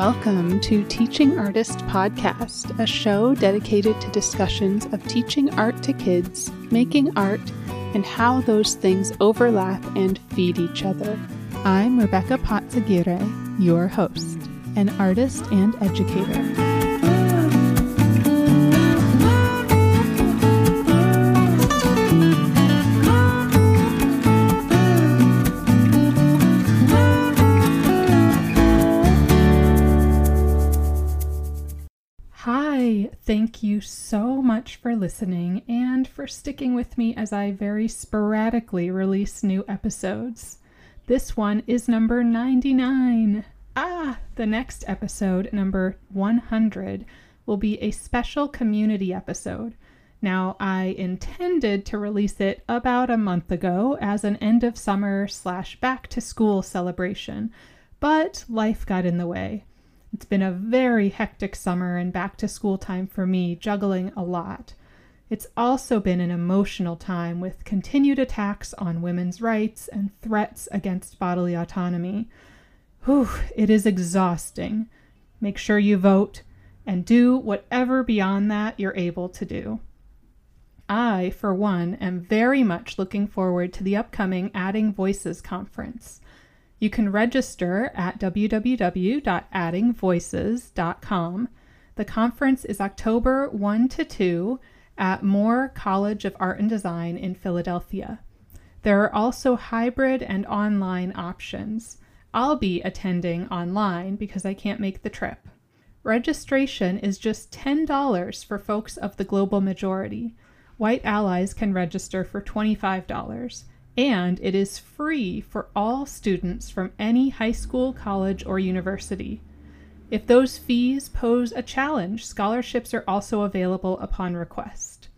Welcome to Teaching Artist Podcast, a show dedicated to discussions of teaching art to kids, making art, and how those things overlap and feed each other. I'm Rebecca Patzaguirre, your host, an artist and educator. Thank you so much for listening and for sticking with me as I very sporadically release new episodes. This one is number 99. Ah, the next episode, number 100, will be a special community episode. Now, I intended to release it about a month ago as an end of summer slash back to school celebration, but life got in the way. It's been a very hectic summer and back to school time for me, juggling a lot. It's also been an emotional time with continued attacks on women's rights and threats against bodily autonomy. Whew, it is exhausting. Make sure you vote and do whatever beyond that you're able to do. I, for one, am very much looking forward to the upcoming Adding Voices conference. You can register at www.addingvoices.com. The conference is October 1 to 2 at Moore College of Art and Design in Philadelphia. There are also hybrid and online options. I'll be attending online because I can't make the trip. Registration is just $10 for folks of the global majority. White allies can register for $25 and it is free for all students from any high school, college, or university. If those fees pose a challenge, scholarships are also available upon request.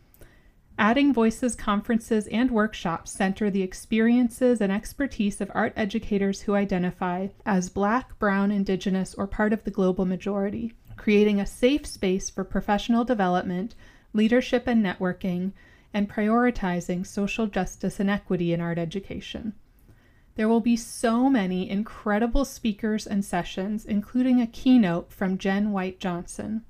Adding Voices conferences and workshops center the experiences and expertise of art educators who identify as Black, Brown, Indigenous, or part of the global majority, creating a safe space for professional development, leadership, and networking and prioritizing social justice and equity in art education. There will be so many incredible speakers and sessions, including a keynote from Jen White Johnson.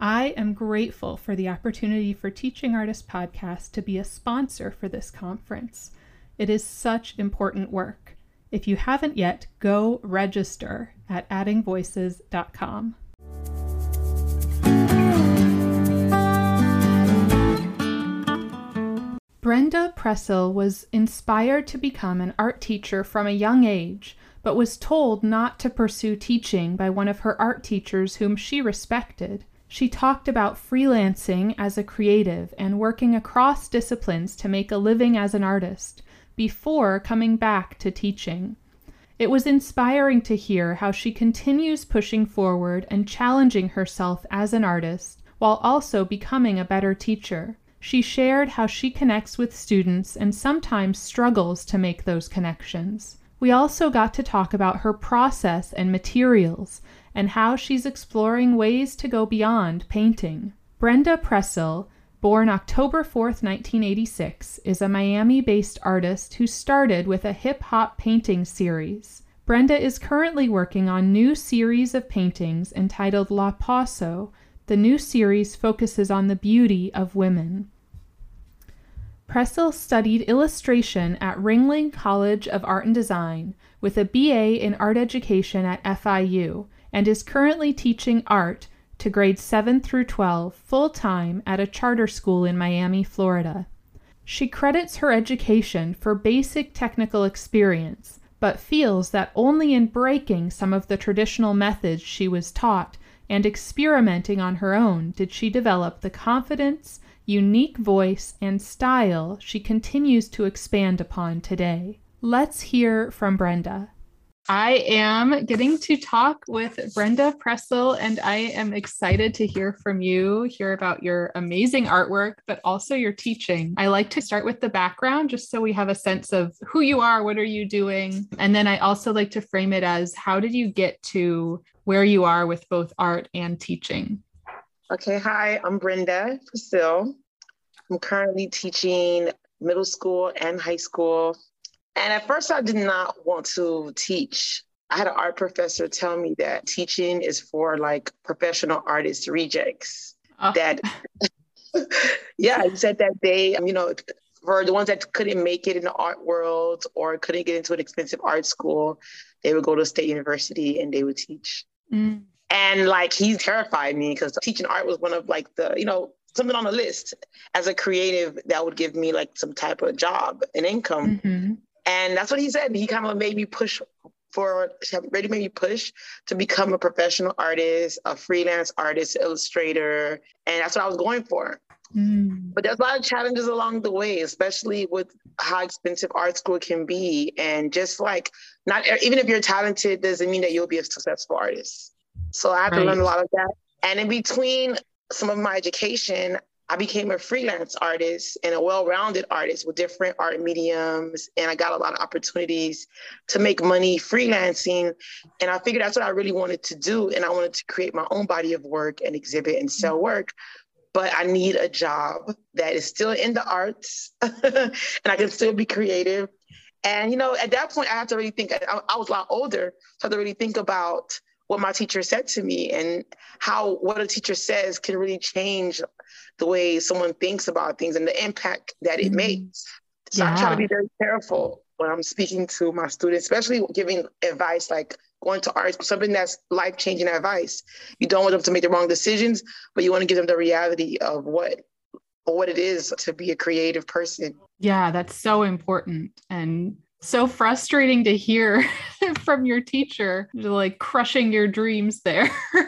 I am grateful for the opportunity for Teaching Artist Podcast to be a sponsor for this conference. It is such important work. If you haven't yet, go register at addingvoices.com. Brenda Pressel was inspired to become an art teacher from a young age, but was told not to pursue teaching by one of her art teachers whom she respected. She talked about freelancing as a creative and working across disciplines to make a living as an artist before coming back to teaching. It was inspiring to hear how she continues pushing forward and challenging herself as an artist while also becoming a better teacher. She shared how she connects with students and sometimes struggles to make those connections. We also got to talk about her process and materials and how she's exploring ways to go beyond painting. Brenda Pressel, born October 4, 1986, is a Miami based artist who started with a hip hop painting series. Brenda is currently working on new series of paintings entitled La Paso. The new series focuses on the beauty of women. Pressel studied illustration at Ringling College of Art and Design with a BA in art education at FIU and is currently teaching art to grades 7 through 12 full time at a charter school in Miami, Florida. She credits her education for basic technical experience, but feels that only in breaking some of the traditional methods she was taught and experimenting on her own did she develop the confidence unique voice, and style she continues to expand upon today. Let's hear from Brenda. I am getting to talk with Brenda Pressel, and I am excited to hear from you, hear about your amazing artwork, but also your teaching. I like to start with the background just so we have a sense of who you are, what are you doing? And then I also like to frame it as how did you get to where you are with both art and teaching? Okay, hi, I'm Brenda Pressel. I'm currently teaching middle school and high school. And at first, I did not want to teach. I had an art professor tell me that teaching is for like professional artist rejects. Oh. That, yeah, he said that they, you know, for the ones that couldn't make it in the art world or couldn't get into an expensive art school, they would go to state university and they would teach. Mm. And like he terrified me because teaching art was one of like the, you know, something on the list as a creative that would give me like some type of job and income. Mm-hmm. And that's what he said. He kind of made me push for really made me push to become a professional artist, a freelance artist, illustrator. And that's what I was going for. Mm. But there's a lot of challenges along the way, especially with how expensive art school can be. And just like not even if you're talented, doesn't mean that you'll be a successful artist. So I had right. to learn a lot of that. And in between some of my education, I became a freelance artist and a well-rounded artist with different art mediums. And I got a lot of opportunities to make money freelancing. And I figured that's what I really wanted to do. And I wanted to create my own body of work and exhibit and sell work but I need a job that is still in the arts and I can still be creative. And, you know, at that point, I had to really think, I, I was a lot older, so I had to really think about what my teacher said to me and how what a teacher says can really change the way someone thinks about things and the impact that it mm-hmm. makes. So yeah. I try to be very careful when I'm speaking to my students, especially giving advice like going to art, something that's life changing advice. You don't want them to make the wrong decisions, but you want to give them the reality of what what it is to be a creative person. Yeah, that's so important and so frustrating to hear from your teacher, mm. like crushing your dreams there.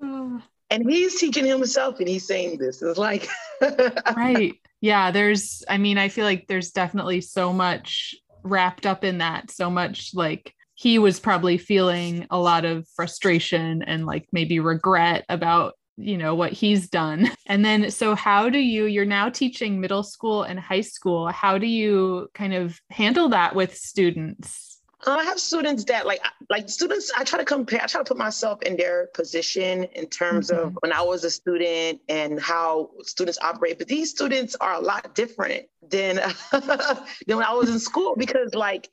and he's teaching himself and he's saying this. It's like right. Yeah, there's I mean, I feel like there's definitely so much wrapped up in that, so much like he was probably feeling a lot of frustration and like maybe regret about you know what he's done. And then so how do you you're now teaching middle school and high school. How do you kind of handle that with students I have students that like like students. I try to compare. I try to put myself in their position in terms mm-hmm. of when I was a student and how students operate. But these students are a lot different than than when I was in school because like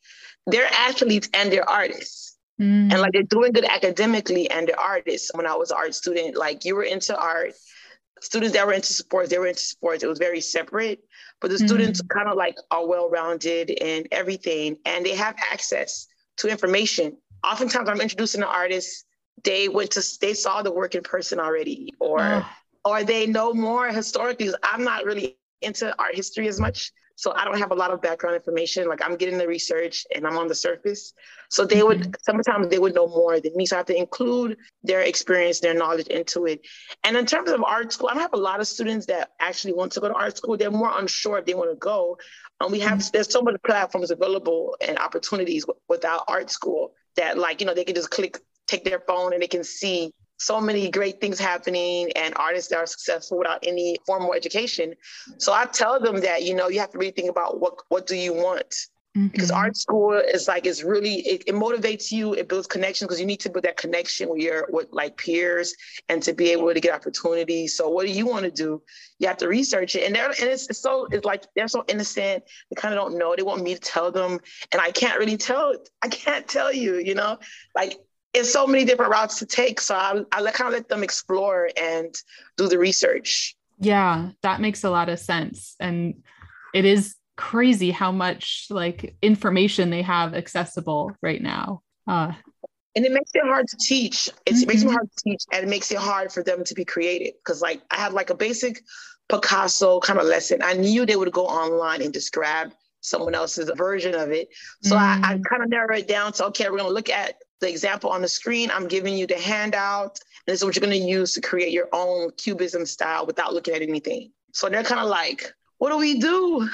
they're athletes and they're artists. Mm. And like they're doing good academically and they're artists. When I was an art student, like you were into art, students that were into sports, they were into sports. It was very separate. But the mm. students kind of like are well-rounded in everything and they have access to information. Oftentimes I'm introducing an artist, they went to they saw the work in person already, or oh. or they know more historically. I'm not really into art history as much. So I don't have a lot of background information. Like I'm getting the research and I'm on the surface. So they would mm-hmm. sometimes they would know more than me. So I have to include their experience, their knowledge into it. And in terms of art school, I don't have a lot of students that actually want to go to art school. They're more unsure if they want to go. And we have mm-hmm. there's so many platforms available and opportunities without art school that like, you know, they can just click, take their phone and they can see so many great things happening and artists that are successful without any formal education. So I tell them that, you know, you have to really think about what what do you want? Mm-hmm. Because art school is like it's really it, it motivates you, it builds connections because you need to build that connection with your with like peers and to be able to get opportunities. So what do you want to do? You have to research it. And they're and it's, it's so it's like they're so innocent, they kind of don't know. They want me to tell them. And I can't really tell, I can't tell you, you know, like it's so many different routes to take. So I, I kind of let them explore and do the research. Yeah, that makes a lot of sense. And it is crazy how much like information they have accessible right now. Uh, and it makes it hard to teach. It's, mm-hmm. It makes it hard to teach and it makes it hard for them to be creative. Cause like I had like a basic Picasso kind of lesson. I knew they would go online and grab someone else's version of it. So mm-hmm. I, I kind of narrow it down to, okay, we're going to look at the example on the screen. I'm giving you the handout. And this is what you're going to use to create your own cubism style without looking at anything. So they're kind of like, what do we do?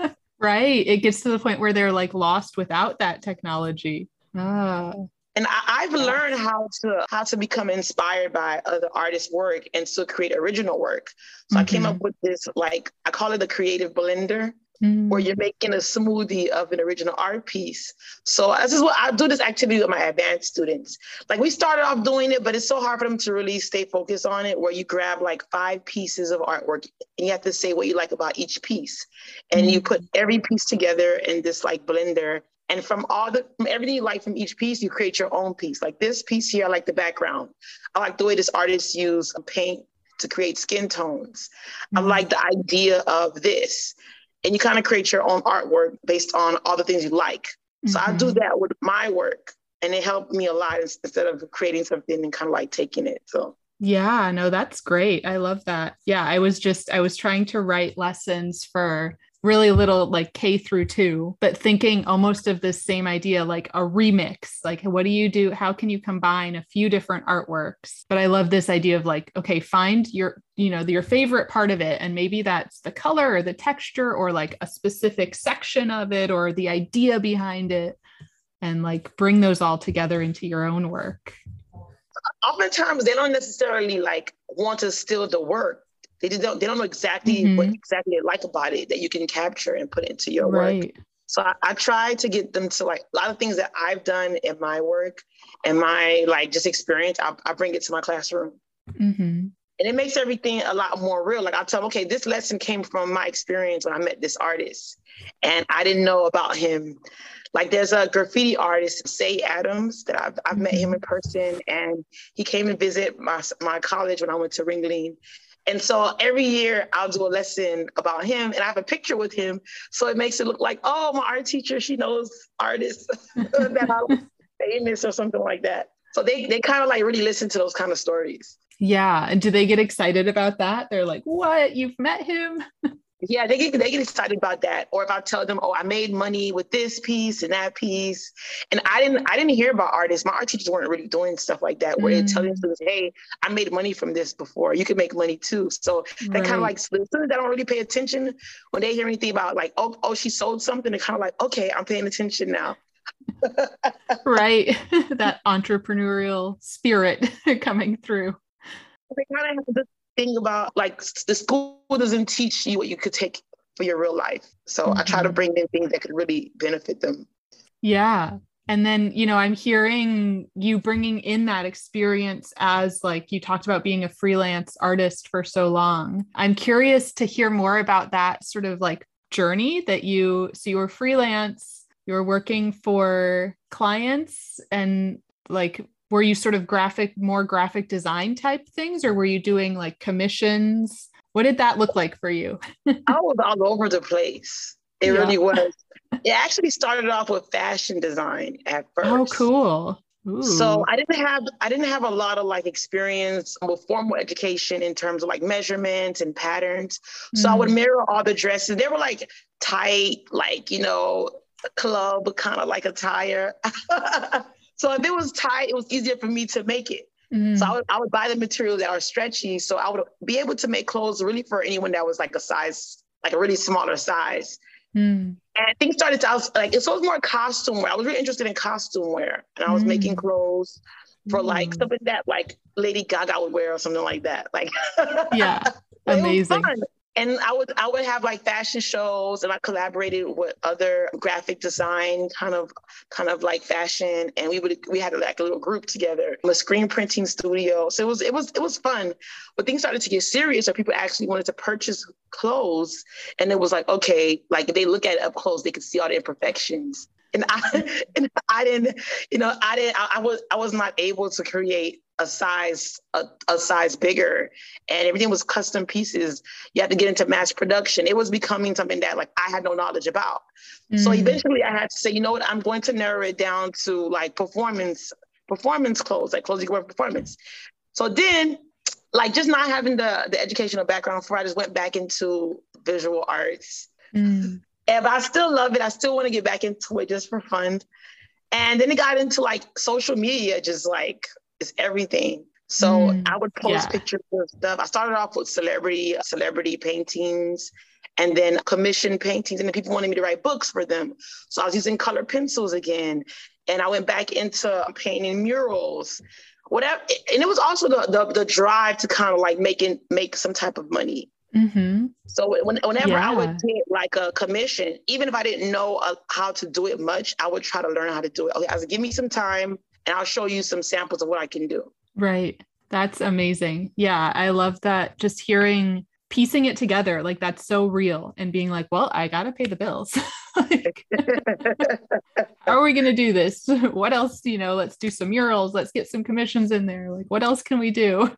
right. It gets to the point where they're like lost without that technology. Ah. And I, have learned how to how to become inspired by other artists' work and still create original work. So mm-hmm. I came up mm-hmm. with this like I call it the creative blender mm. where you're making a smoothie of an original art piece. So this is what I do this activity with my advanced students. Like we started off doing it, but it's so hard for them to really stay focused on it where you grab like five pieces of artwork and you have to say what you like about each piece. And mm. you put every piece together in this like blender And from all the from everything you like from each piece, you create your own piece. Like this piece here, I like the background. I like the way this artist used paint to create skin tones. Mm-hmm. I like the idea of this. And you kind of create your own artwork based on all the things you like. Mm-hmm. So I do mm-hmm. that with my work. And it helped me a lot instead of creating something and kind of like taking it. So yeah, no, that's great. I love that. Yeah, I was just, I was trying to write lessons for really little like K through two, but thinking almost of this same idea, like a remix. Like, what do you do? How can you combine a few different artworks? But I love this idea of like, okay, find your, you know, your favorite part of it. And maybe that's the color or the texture or like a specific section of it or the idea behind it. And like bring those all together into your own work oftentimes they don't necessarily like want to steal the work. They just don't they don't know exactly mm-hmm. what exactly they like about it that you can capture and put into your right. work. So I, I, try to get them to like a lot of things that I've done in my work and my like just experience. I, I bring it to my classroom. Mm-hmm. And it makes everything a lot more real. Like I tell them, okay, this lesson came from my experience when I met this artist, and I didn't know about him like there's a graffiti artist, Say Adams, that I've, I've met him in mm-hmm. person, and he came to visit my, my college when I went to Ringling. And so every year I'll do a lesson about him and I have a picture with him. So it makes it look like, oh, my art teacher, she knows artists that are famous or something like that. So they, they kind of like really listen to those kind of stories. Yeah. And do they get excited about that? They're like, what? You've met him? Yeah, they get they get excited about that. Or if I tell them, oh, I made money with this piece and that piece, and I didn't I didn't hear about artists. My art teachers weren't really doing stuff like that. Where mm. they tell them, hey, I made money from this before. You can make money too. So that right. kind of like students that don't really pay attention when they hear anything about like, oh, oh, she sold something. They're kind of like, okay, I'm paying attention now. right, that entrepreneurial spirit coming through. They kind of have this thing about like the school doesn't teach you what you could take for your real life. So mm-hmm. I try to mm-hmm. bring in things that could really benefit them. Yeah. And then, you know, I'm hearing you bringing in that experience as like you talked about being a freelance artist for so long. I'm curious to hear more about that sort of like journey that you so you were freelance, you were working for clients and like were you sort of graphic more graphic design type things or were you doing like commissions what did that look like for you i was all over the place it yeah. really was it actually started off with fashion design at oh, first oh cool Ooh. So I didn't have I didn't have a lot of like experience with formal education in terms of like measurements and patterns. So mm. I would mm. mirror all the dresses. They were like tight, like you know, club kind of like attire. So if it was tight, it was easier for me to make it. Mm-hmm. So I would, I would buy the materials that are stretchy. So I would be able to make clothes really for anyone that was like a size, like a really smaller size. Mm. And things started to, I was like, it was more costume wear. I was really interested in costume wear. And I was mm. making clothes for like mm. something that like Lady Gaga would wear or something like that. Like, yeah, amazing and I would I would have like fashion shows and I collaborated with other graphic design kind of kind of like fashion and we would we had like a little group together a screen printing studio. So it was it was it was fun. But things started to get serious or people actually wanted to purchase clothes and it was like okay like if they look at it up close they could see all the imperfections and I and I didn't you know I didn't I, I was I was not able to create a size a, a, size bigger. And everything was custom pieces. You had to get into mass production. It was becoming something that like i had no knowledge about. Mm-hmm. so eventually i had to say you know what? I'm going to narrow it down to like performance performance clothes like clothes you wear performance. So then like just not having the the educational background for i just went back into visual arts. Mm. And but i still love it i still want to get back into it just for fun and then it got into like social media just like is everything. So mm, I would post yeah. pictures of stuff. I started off with celebrity celebrity paintings and then commission paintings. And then people wanted me to write books for them. So I was using color pencils again. And I went back into painting murals. Whatever. And it was also the the, the drive to kind of like making make some type of money. Mm-hmm. So when, whenever yeah. I would get like a commission, even if I didn't know uh, how to do it much, I would try to learn how to do it. Okay, I was give me some time and I'll show you some samples of what I can do. Right. That's amazing. Yeah, I love that. Just hearing piecing it together like that's so real and being like well i gotta pay the bills like, how are we gonna do this what else you know let's do some murals let's get some commissions in there like what else can we do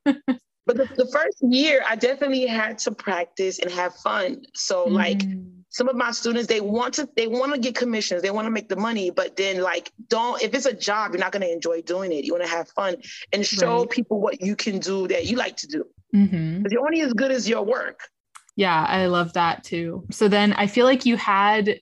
but the, the, first year i definitely had to practice and have fun so mm. like some of my students they want to they want to get commissions they want to make the money but then like don't if it's a job you're not going to enjoy doing it you want to have fun and show right. people what you can do that you like to do mm-hmm. you're only as good as your work yeah i love that too so then i feel like you had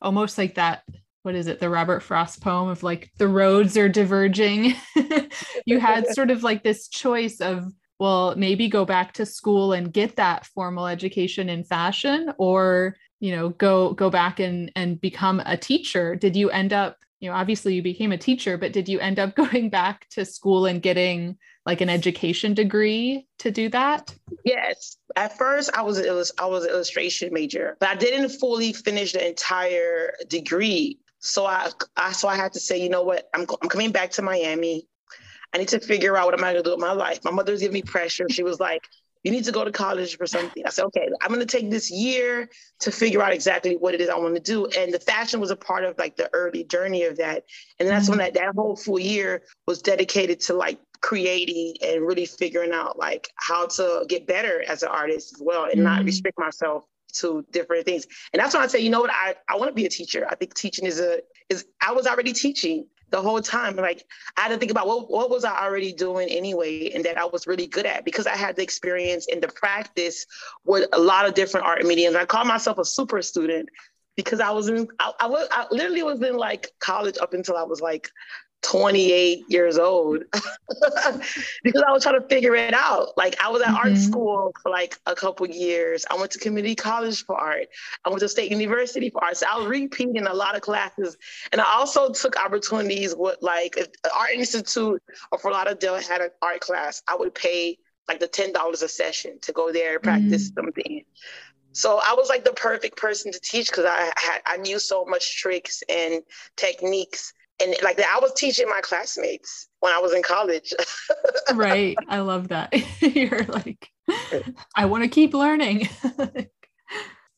almost like that what is it the robert frost poem of like the roads are diverging you had sort of like this choice of well maybe go back to school and get that formal education in fashion or you know go go back and and become a teacher. Did you end up you know obviously you became a teacher but did you end up going back to school and getting like an education degree to do that? Yes. At first i was i was an illustration major but i didn't fully finish the entire degree. So i, I so i had to say you know what? I'm, I'm coming back to miami i need to figure out what I'm going to do with my life my mother was giving me pressure she was like you need to go to college for something. I said, okay, I'm going to take this year to figure out exactly what it is I want to do. And the fashion was a part of like the early journey of that. And that's mm-hmm. when that, that whole full year was dedicated to like creating and really figuring out like how to get better as an artist as well and mm-hmm. not restrict myself to different things. And that's when I say, you know what, I, I want to be a teacher. I think teaching is a is I was already teaching the whole time. Like I had to think about what, what was I already doing anyway, and that I was really good at because I had the experience and the practice with a lot of different art mediums. I call myself a super student because I was in I, I was I literally was in like college up until I was like 28 years old because I was trying to figure it out. Like I was at mm-hmm. art school for like a couple years. I went to community college for art. I went to state university for art. So I was repeating a lot of classes. And I also took opportunities with like Art Institute or Fort Lauderdale had an art class. I would pay like the $10 a session to go there and practice mm-hmm. something. So I was like the perfect person to teach because I had I knew so much tricks and techniques and like I was teaching my classmates when I was in college. right. I love that. You're like, I want to keep learning.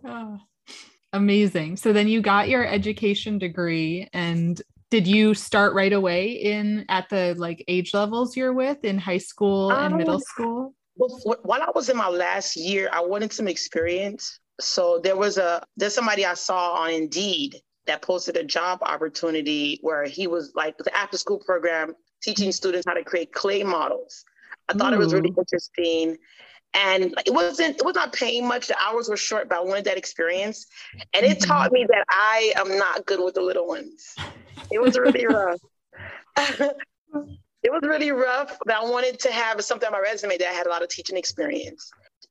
oh, amazing. So then you got your education degree and did you start right away in at the like age levels you're with in high school and um, middle school? Well, while I was in my last year, I wanted some experience. So there was a there's somebody I saw on Indeed that posted a job opportunity where he was like the after school program teaching students how to create clay models. I thought Ooh. it was really hmm. interesting. And it wasn't it was not paying much. The hours were short, but I wanted that experience. And it taught me that I am not good with the little ones. It was really rough. it was really rough, but I wanted to have something on my resume that I had a lot of teaching experience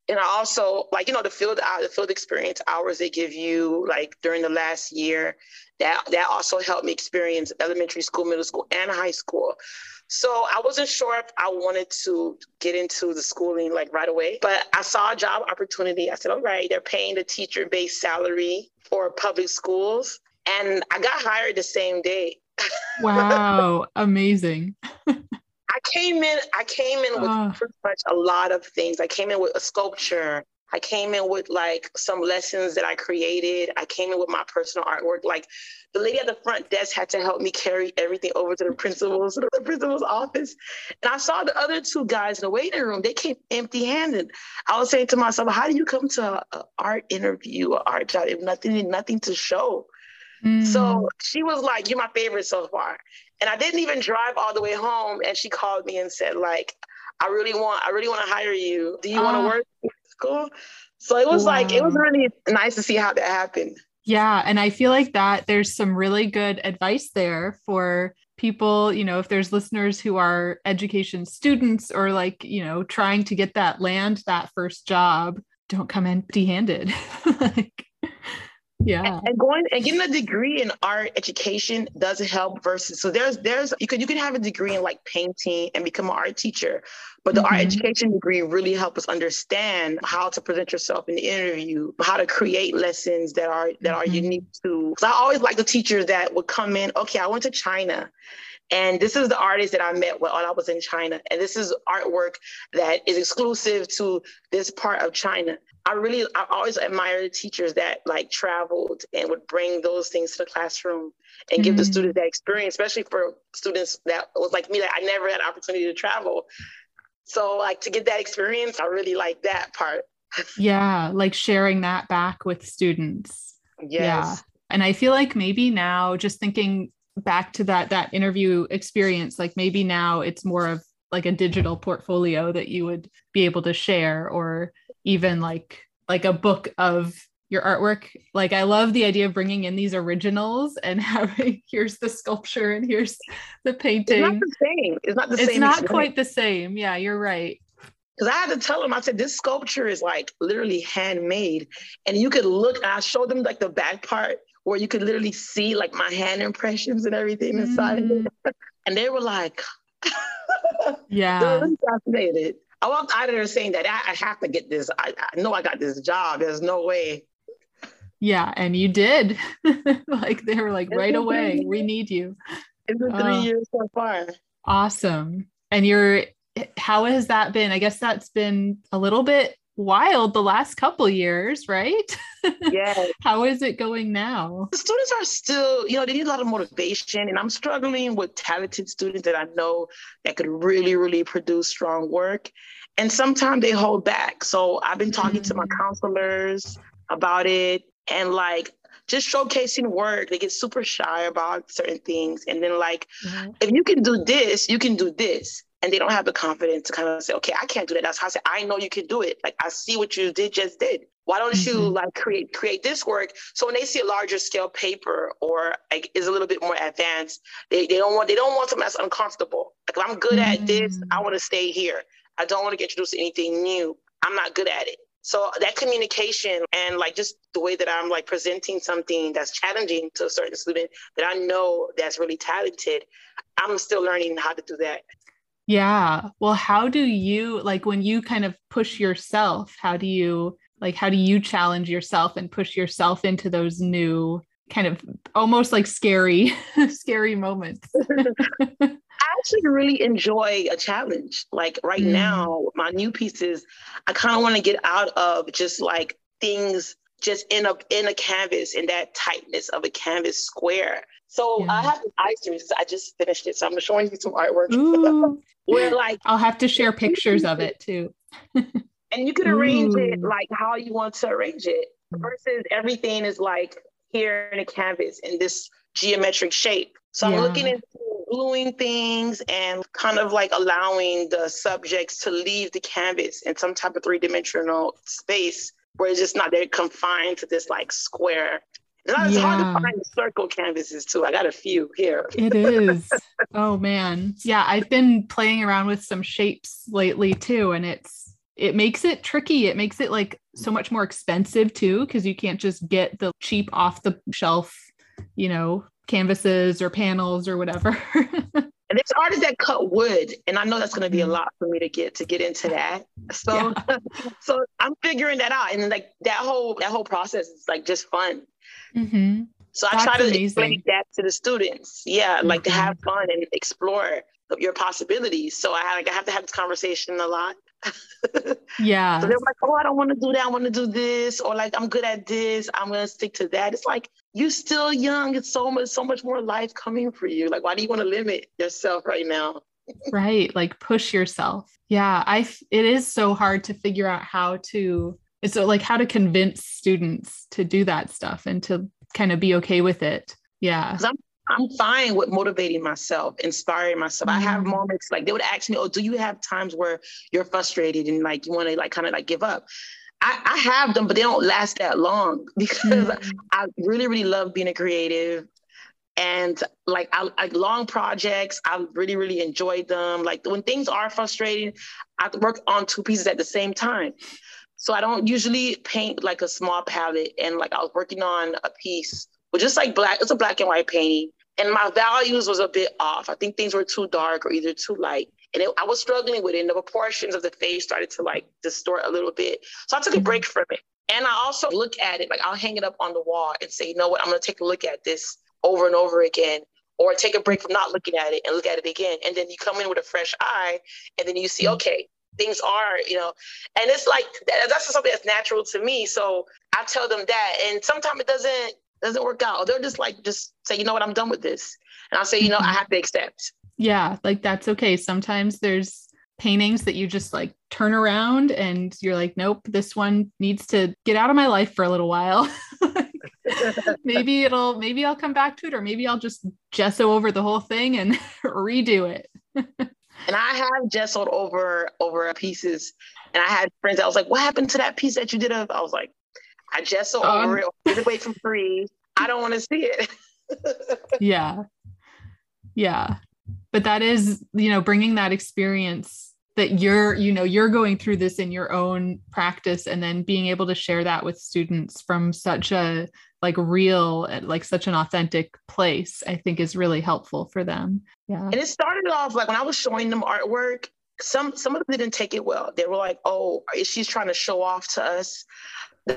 and I also like you know the field uh, the field experience hours they give you like during the last year that that also helped me experience elementary school, middle school, and high school. So I wasn't sure if I wanted to get into the schooling like right away, but I saw a job opportunity. I said, all right, they're paying the teacher based salary for public schools. And I got hired the same day. wow, amazing. I came in, I came in with uh. pretty much a lot of things. I came in with a sculpture. I came in with like some lessons that I created. I came in with my personal artwork. Like the lady at the front desk had to help me carry everything over to the principal's, to the principal's office. And I saw the other two guys in the waiting room. They came empty-handed. I was saying to myself, "How do you come to an art interview, an art job, if nothing, nothing to show?" Mm. So she was like, "You're my favorite so far." And I didn't even drive all the way home. And she called me and said, like, I really want, I really want to hire you. Do you uh, want to work in school? So it was wow. like, it was really nice to see how that happened. Yeah. And I feel like that there's some really good advice there for people, you know, if there's listeners who are education students or like, you know, trying to get that land, that first job, don't come empty handed. like, yeah and going and getting a degree in art education does help versus so there's there's you could you can have a degree in like painting and become an art teacher But the mm-hmm. art education degree really helped us understand how to present yourself in the interview, how to create lessons that are that are mm-hmm. unique to. So I always like the teachers that would come in. Okay, I went to China. And this is the artist that I met while I was in China. And this is artwork that is exclusive to this part of China. I really, I always admire the teachers that like traveled and would bring those things to the classroom and mm-hmm. give the mm-hmm. students that experience, especially for students that was like me, that I never had opportunity to travel. So like to get that experience, I really like that part. yeah, like sharing that back with students. Yes. Yeah. And I feel like maybe now just thinking back to that that interview experience, like maybe now it's more of like a digital portfolio that you would be able to share or even like like a book of your artwork. Like i love the idea of bringing in these originals and having here's the sculpture and here's the painting it's not the same. It's not the it's same it's not quite the same. Yeah you're right. Because I had to tell them, I said, this sculpture is like literally handmade. And you could look, I showed them like the back part where you could literally see like my hand impressions and everything inside mm. And they were like, yeah. they were fascinated. I walked out of there saying that I, I have to get this. I, I, know I got this job. There's no way. Yeah, and you did. like they were like it's right away. We need you. It's been three years so far. Awesome. And you're how has that been? I guess that's been a little bit wild the last couple years, right? Yeah. How is it going now? The students are still, you know, they need a lot of motivation. And I'm struggling with talented students that I know that could really, really produce strong work. And sometimes they hold back. So I've been talking mm-hmm. to my mm. counselors about it and like just showcasing work. They get super shy about certain things. And then like, mm-hmm. if you can do this, you can do this and they don't have the confidence to kind of say, okay, I can't do that. That's how I say, I know you can do it. Like I see what you did just did. Why don't mm-hmm. you like create create this work? So when they see a larger scale paper or like is a little bit more advanced, they, they don't want they don't want something that's uncomfortable. Like if I'm good mm-hmm. at this, I mm. want to stay here. I don't want to get introduced to anything new. I'm not good at it. So that communication and like just the way that I'm like presenting something that's challenging to a certain student that I know that's really talented, I'm still learning how to do that. Yeah. Well, how do you like when you kind of push yourself, how do you like how do you challenge yourself and push yourself into those new kind of almost like scary scary moments? I actually really enjoy a challenge. Like right mm. now, my new pieces, I kind of want to get out of just like things just in a in a canvas in that tightness of a canvas square. So yeah. I have an ice cream. I just finished it, so I'm showing you some artwork. Where like I'll have to share pictures of it too. and you can arrange Ooh. it like how you want to arrange it. Versus everything is like here in a canvas in this geometric shape. So yeah. I'm looking into gluing things and kind of like allowing the subjects to leave the canvas in some type of three dimensional space where it's just not they're confined to this like square it's yeah. hard to find circle canvases too. I got a few here. it is. Oh man. Yeah, I've been playing around with some shapes lately too, and it's it makes it tricky. It makes it like so much more expensive too, because you can't just get the cheap off the shelf, you know, canvases or panels or whatever. And there's artists that cut wood, and I know that's going to be a mm-hmm. lot for me to get to get into that. So, yeah. so I'm figuring that out, and like that whole that whole process is like just fun. Mm-hmm. So I try to amazing. explain that to the students. Yeah, mm-hmm. like to have mm-hmm. fun and explore your possibilities. So I, like, I have to have this conversation a lot. yeah. So they're like, oh, I don't want to do that. I want to do this, or like I'm good at this. I'm gonna stick to that. It's like you're still young. It's so much, so much more life coming for you. Like, why do you want to limit yourself right now? right. Like push yourself. Yeah. I. It is so hard to figure out how to it's so like how to convince students to do that stuff and to kind of be okay with it. Yeah. I'm, I'm fine with motivating myself, inspiring myself. Mm-hmm. I have mm-hmm. moments like they would ask me, Oh, do you have times where you're frustrated and like you want to like kind of like give up? I, I, have them, but they don't last that long because mm-hmm. I really, really love being a creative. And like I like long projects, I really, really enjoyed them. Like when things are frustrating, I work on two pieces at the same time. So I don't usually paint like a small palette. And like I was working on a piece with just like black, it's a black and white painting. And my values was a bit off. I think things were too dark or either too light. And it, I was struggling with it. And the proportions of the face started to like distort a little bit. So I took a break from it. And I also look at it, like I'll hang it up on the wall and say, you know what, I'm gonna take a look at this over and over again. Or take a break from not looking at it and look at it again. And then you come in with a fresh eye and then you see, mm-hmm. okay, things are, you know, and it's like that's something that's natural to me. So I tell them that. And sometimes it doesn't doesn't work out. They're just like, just say, you know what, I'm done with this. And I'll say, you know, I have to accept. Yeah, like that's okay. Sometimes there's paintings that you just like turn around and you're like, nope, this one needs to get out of my life for a little while. maybe it'll maybe I'll come back to it, or maybe I'll just gesso over the whole thing and redo it. and I have gessoed over over pieces. And I had friends I was like, what happened to that piece that you did of? I was like, I gesso um, over it, get away from free. I don't want to see it. yeah. Yeah. But that is, you know, bringing that experience that you're, you know, you're going through this in your own practice and then being able to share that with students from such a like real, like such an authentic place, I think is really helpful for them. Yeah. And it started off like when I was showing them artwork, some some of them didn't take it well. They were like, "Oh, she's trying to show off to us."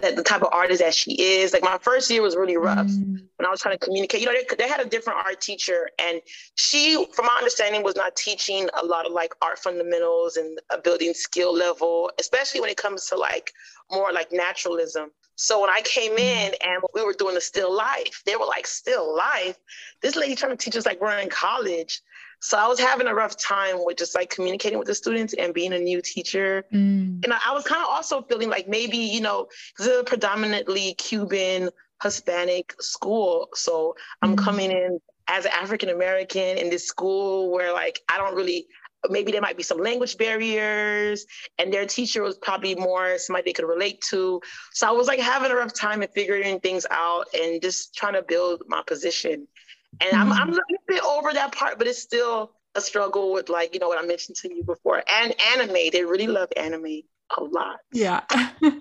that the type of artist that she is. Like my first year was really rough mm. when I was trying to communicate. You know, they, they had a different art teacher, and she, from my understanding, was not teaching a lot of like art fundamentals and a building skill level, especially when it comes to like more like naturalism. So when I came mm. in and we were doing the still life, they were like, still life? This lady trying to teach us like we're in college. So I was having a rough time with just like communicating with the students and being a new teacher. Mm. And I was kind of also feeling like maybe, you know, because it's a predominantly Cuban, Hispanic school. So I'm mm. coming in as an African American in this school where like I don't really maybe there might be some language barriers and their teacher was probably more somebody they could relate to so i was like having a rough time and figuring things out and just trying to build my position and mm-hmm. I'm, I'm a little bit over that part, but it's still a struggle with like, you know, what I mentioned to you before. And anime, they really love anime a lot. Yeah. so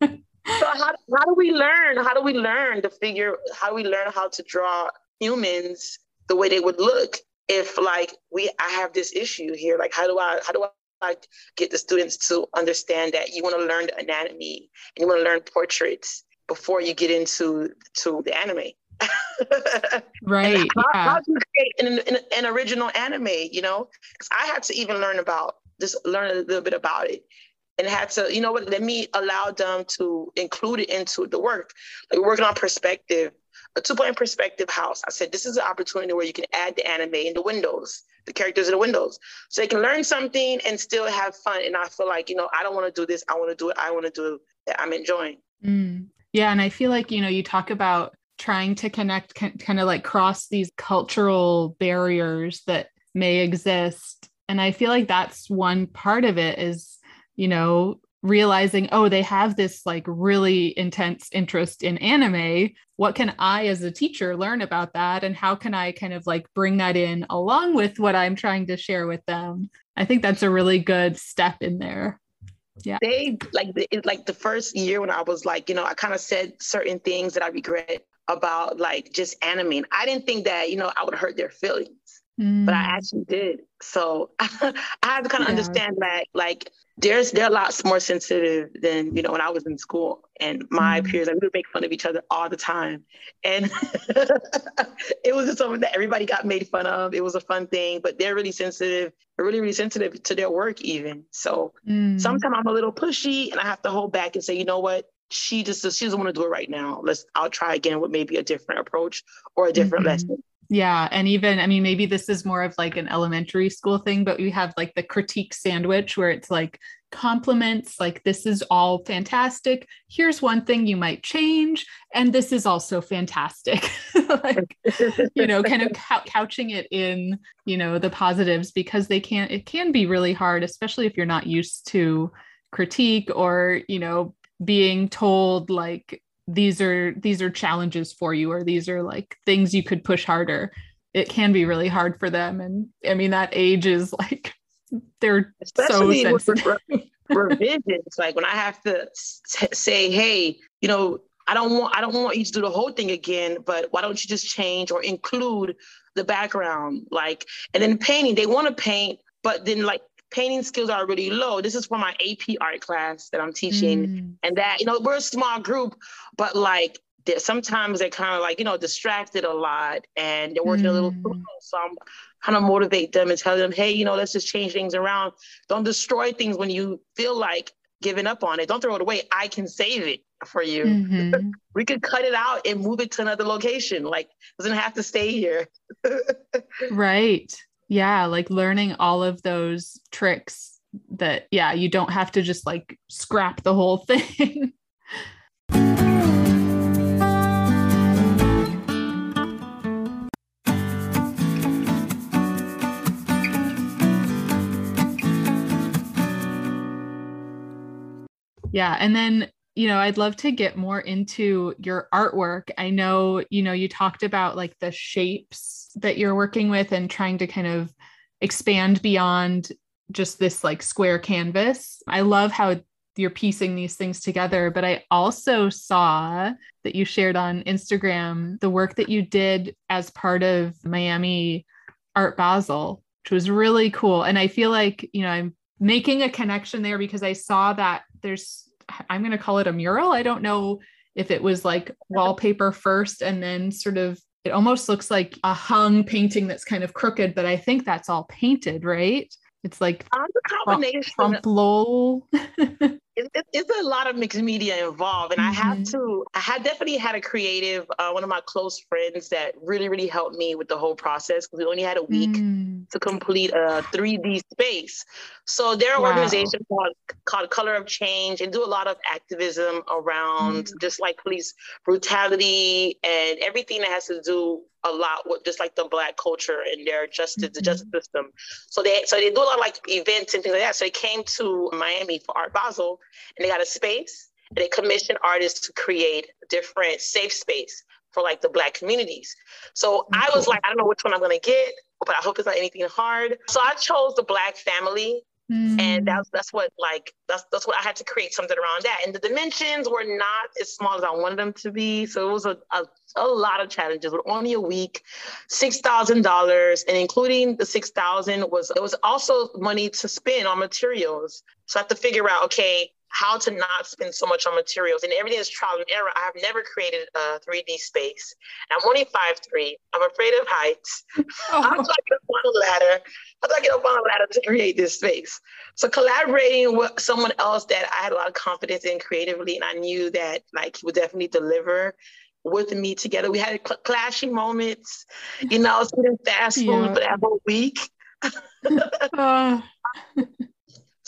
how, how do we learn? How do we learn to figure, how do we learn how to draw humans the way they would look if like we, I have this issue here, like how do I, how do I like get the students to understand that you want to learn the anatomy and you want to learn portraits before you get into to the anime right. how, yeah. how do you create an, an, an, original anime, you know? Because I had to even learn about just learn a little bit about it and had to, you know what, let me allow them to include it into the work. Like we're working on perspective, two point perspective house. I said, this is an opportunity where you can add the anime in the windows, the characters in the windows. So they can learn something and still have fun. And I feel like, you know, I don't want to do this. I want to do it. I want to do that I'm enjoying. Mm. Yeah. And I feel like, you know, you talk about trying to connect kind of like cross these cultural barriers that may exist and i feel like that's one part of it is you know realizing oh they have this like really intense interest in anime what can i as a teacher learn about that? And how can i kind of like bring that in along with what i'm trying to share with them? I think that's a really good step in there. Yeah. They like the, like the first year when i was like you know i kind of said certain things that i regret about like just animating. I didn't think that, you know, I would hurt their feelings, mm. but I mm. actually did. So I had to kind of yeah. understand that like there's they're lots more sensitive than, you know, when I was in school and my mm. peers, like we would make fun of each other all the time. And it was just something that everybody got made fun of. It was a fun thing, but they're really sensitive, they're really, really sensitive to their work even. So mm. sometimes I'm a little pushy and I have to hold back and say, you know what? she just she doesn't want to do it right now. Let's I'll try again with maybe a different approach or a different mm-hmm. lesson. Yeah. And even, I mean, maybe this is more of like an elementary school thing, but we have like the critique sandwich where it's like compliments, like this is all fantastic. Here's one thing you might change. And this is also fantastic. like, you know, kind of couching it in, you know, the positives because they can't, it can be really hard, especially if you're not used to critique or, you know, being told like these are these are challenges for you or these are like things you could push harder it can be really hard for them and i mean that age is like they're Especially so sensitive. revisions like when i have to say hey you know i don't want i don't want you to do the whole thing again but why don't you just change or include the background like and then painting they want to paint but then like painting skills are really low. This is for my AP art class that I'm teaching. Mm. And that, you know, we're a small group, but like they're, sometimes they're kind of like, you know, distracted a lot and they're working mm. a little too mm. So I'm kind of motivate them and tell them, hey, you know, let's just change things around. Don't destroy things when you feel like giving up on it. Don't throw it away. I can save it for you. Mm-hmm. we could cut it out and move it to another location. Like doesn't have to stay here. right. Yeah, like learning all of those tricks that yeah, you don't have to just like scrap the whole thing. yeah, and then you know, I'd love to get more into your artwork. I know, you know, you talked about like the shapes that you're working with and trying to kind of expand beyond just this like square canvas. I love how you're piecing these things together, but I also saw that you shared on Instagram the work that you did as part of Miami Art Basel, which was really cool. And I feel like, you know, I'm making a connection there because I saw that there's I'm going to call it a mural. I don't know if it was like wallpaper first and then sort of it almost looks like a hung painting that's kind of crooked, but I think that's all painted, right? It's like um, a combination. Trompe l'oeil. it, it's a lot of mixed media involved, and mm-hmm. I have mm-hmm. to. I had definitely had a creative. Uh, one of my close friends that really, really helped me with the whole process because we only had a week mm. to complete a 3D space. So there are wow. organizations called, called Color of Change and do a lot of activism around mm. just like police brutality and everything that has to do a lot with just like the black culture and their justice, mm-hmm. the justice system. So they so they do a lot of like events and things like that. So they came to Miami for Art Basel and they got a space and they commissioned artists to create different safe space for like the black communities. So mm-hmm. I was like, I don't know which one I'm gonna get, but I hope it's not anything hard. So I chose the black family Mm. And that's that's what like that's that's what I had to create something around that. And the dimensions were not as small as I wanted them to be. So it was a, a, a lot of challenges. But only a week, six thousand dollars, and including the six thousand was it was also money to spend on materials. So I had to figure out, okay, how to not spend so much on materials and everything is trial and error. I have never created a 3D space. I'm only 5'3. I'm afraid of heights. Oh. I'm talking up on a ladder. I'm talking up on a ladder to create this space. So collaborating with someone else that I had a lot of confidence in creatively, and I knew that like he would definitely deliver with me together. We had cl- clashing moments, you know, eating fast food yeah. for that whole week. uh.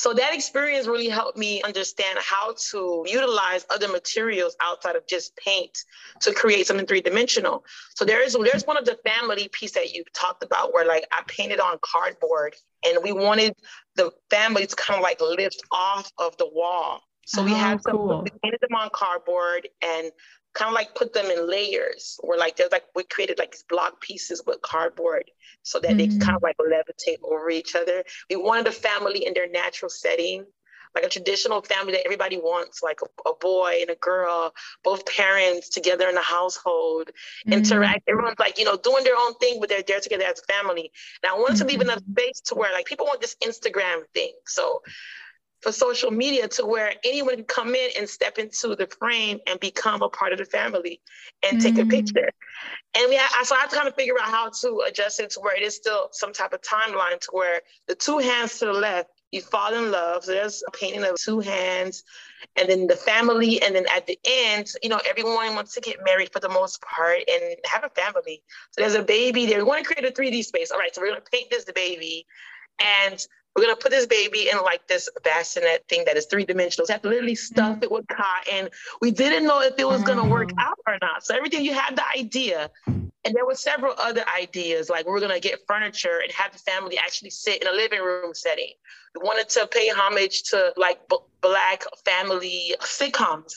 So that experience really helped me understand how to utilize other materials outside of just paint to create something three dimensional. So there is there's one of the family piece that you talked about where like I painted on cardboard and we wanted the family to kind of like lift off of the wall. So we oh, had some, cool. we painted them on cardboard and kind of like put them in layers where like there's like we created like these block pieces with cardboard so that mm-hmm. they kind of like levitate over each other. We wanted a family in their natural setting, like a traditional family that everybody wants, like a, a boy and a girl, both parents together in the household, mm-hmm. interact. Everyone's like, you know, doing their own thing, but they're there together as a family. Now I wanted mm-hmm. to leave enough mm-hmm. space to where like people want this Instagram thing. So for social media to where anyone can come in and step into the frame and become a part of the family and take a mm. picture. And we, I, so I had to kind of figure out how to adjust it to where it is still some type of timeline to where the two hands to the left, you fall in love. So there's a painting of two hands and then the family. And then at the end, you know, everyone wants to get married for the most part and have a family. So there's a baby there. We want to create a 3D space. All right, so we're going to paint this baby. And we're gonna put this baby in like this bassinet thing that is three dimensional. We have to literally stuff mm-hmm. it with cotton. We didn't know if it was gonna work mm. out or not. So everything you had the idea, and there were several other ideas, like we are gonna get furniture and have the family actually sit in a living room setting. Wanted to pay homage to like b- black family sitcoms.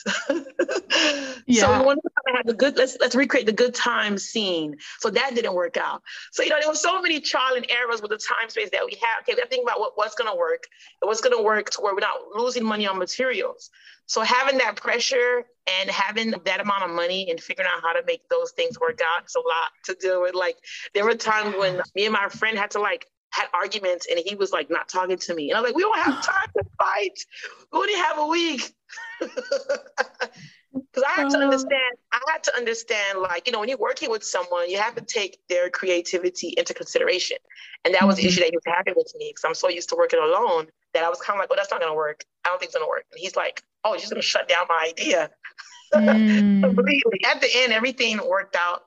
yeah. So we wanted to have the good. Let's let's recreate the good time scene. So that didn't work out. So you know there were so many trial and errors with the time space that we have. Okay, we have to think about what, what's gonna work and what's gonna work to where we're not losing money on materials. So having that pressure and having that amount of money and figuring out how to make those things work out, it's a lot to deal with. Like there were times when me and my friend had to like had arguments and he was like not talking to me. And I was like, we don't have time to fight. We only have a week. Because I had to uh-huh. understand, I had to understand, like, you know, when you're working with someone, you have to take their creativity into consideration. And that was mm-hmm. the issue that he was having with me because I'm so used to working alone that I was kind of like, oh, that's not going to work. I don't think it's going to work. And he's like, oh, she's going to shut down my idea. Mm. Completely. At the end, everything worked out.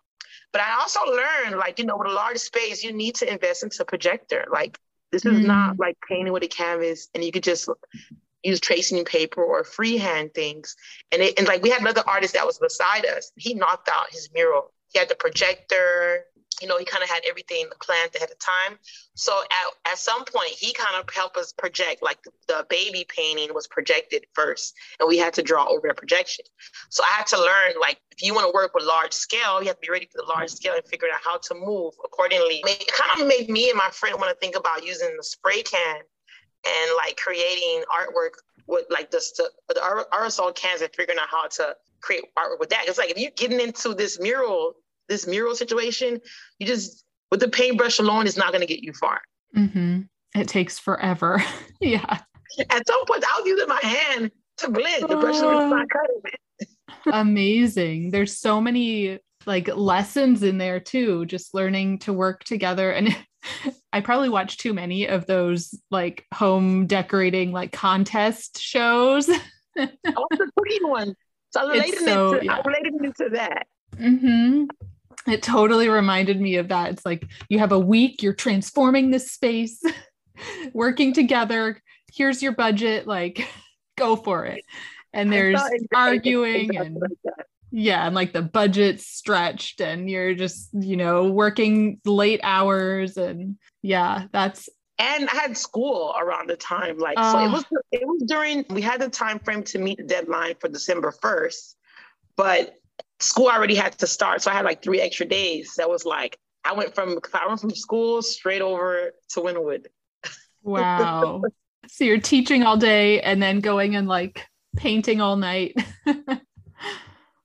But I also learned, like, you know, with a large space, you need to invest into a projector. Like, this is mm. not like painting with a canvas and you could just use tracing paper or freehand things. And, it, and like we had another artist that was beside us. He knocked out his mural. He had the projector, you know, he kind of had everything planned ahead of time. So at, at some point, he kind of helped us project, like the, the, baby painting was projected first, and we had to draw over the projection. So I had to learn, like, if you want to work with large scale, you have to be ready for the large scale and figure out how to move accordingly. It kind of made me and my friend want to think about using the spray can and like creating artwork with like the, the aerosol cans and figuring out how to create artwork with that. It's like if you're getting into this mural this mural situation, you just with the paintbrush alone is not going to get you far. Mm-hmm. It takes forever. yeah. At some point, I was using my hand to blend. The brush was not cutting it. Amazing. There's so many like lessons in there too, just learning to work together. And I probably watched too many of those like home decorating like contest shows. I watched the cooking one. So I related, so, to, yeah. I related it to that. Mm-hmm it totally reminded me of that. It's like you have a week, you're transforming this space, working together. Here's your budget, like go for it. And there's arguing and yeah, and like the budget's stretched and you're just, you know, working late hours and yeah, that's and I had school around the time. Like uh, so it was it was during we had the time frame to meet the deadline for December 1st. But school already had to start. So I had like three extra days. That was like, I went from, I went from school straight over to Wynwood. Wow. so you're teaching all day and then going and like painting all night. it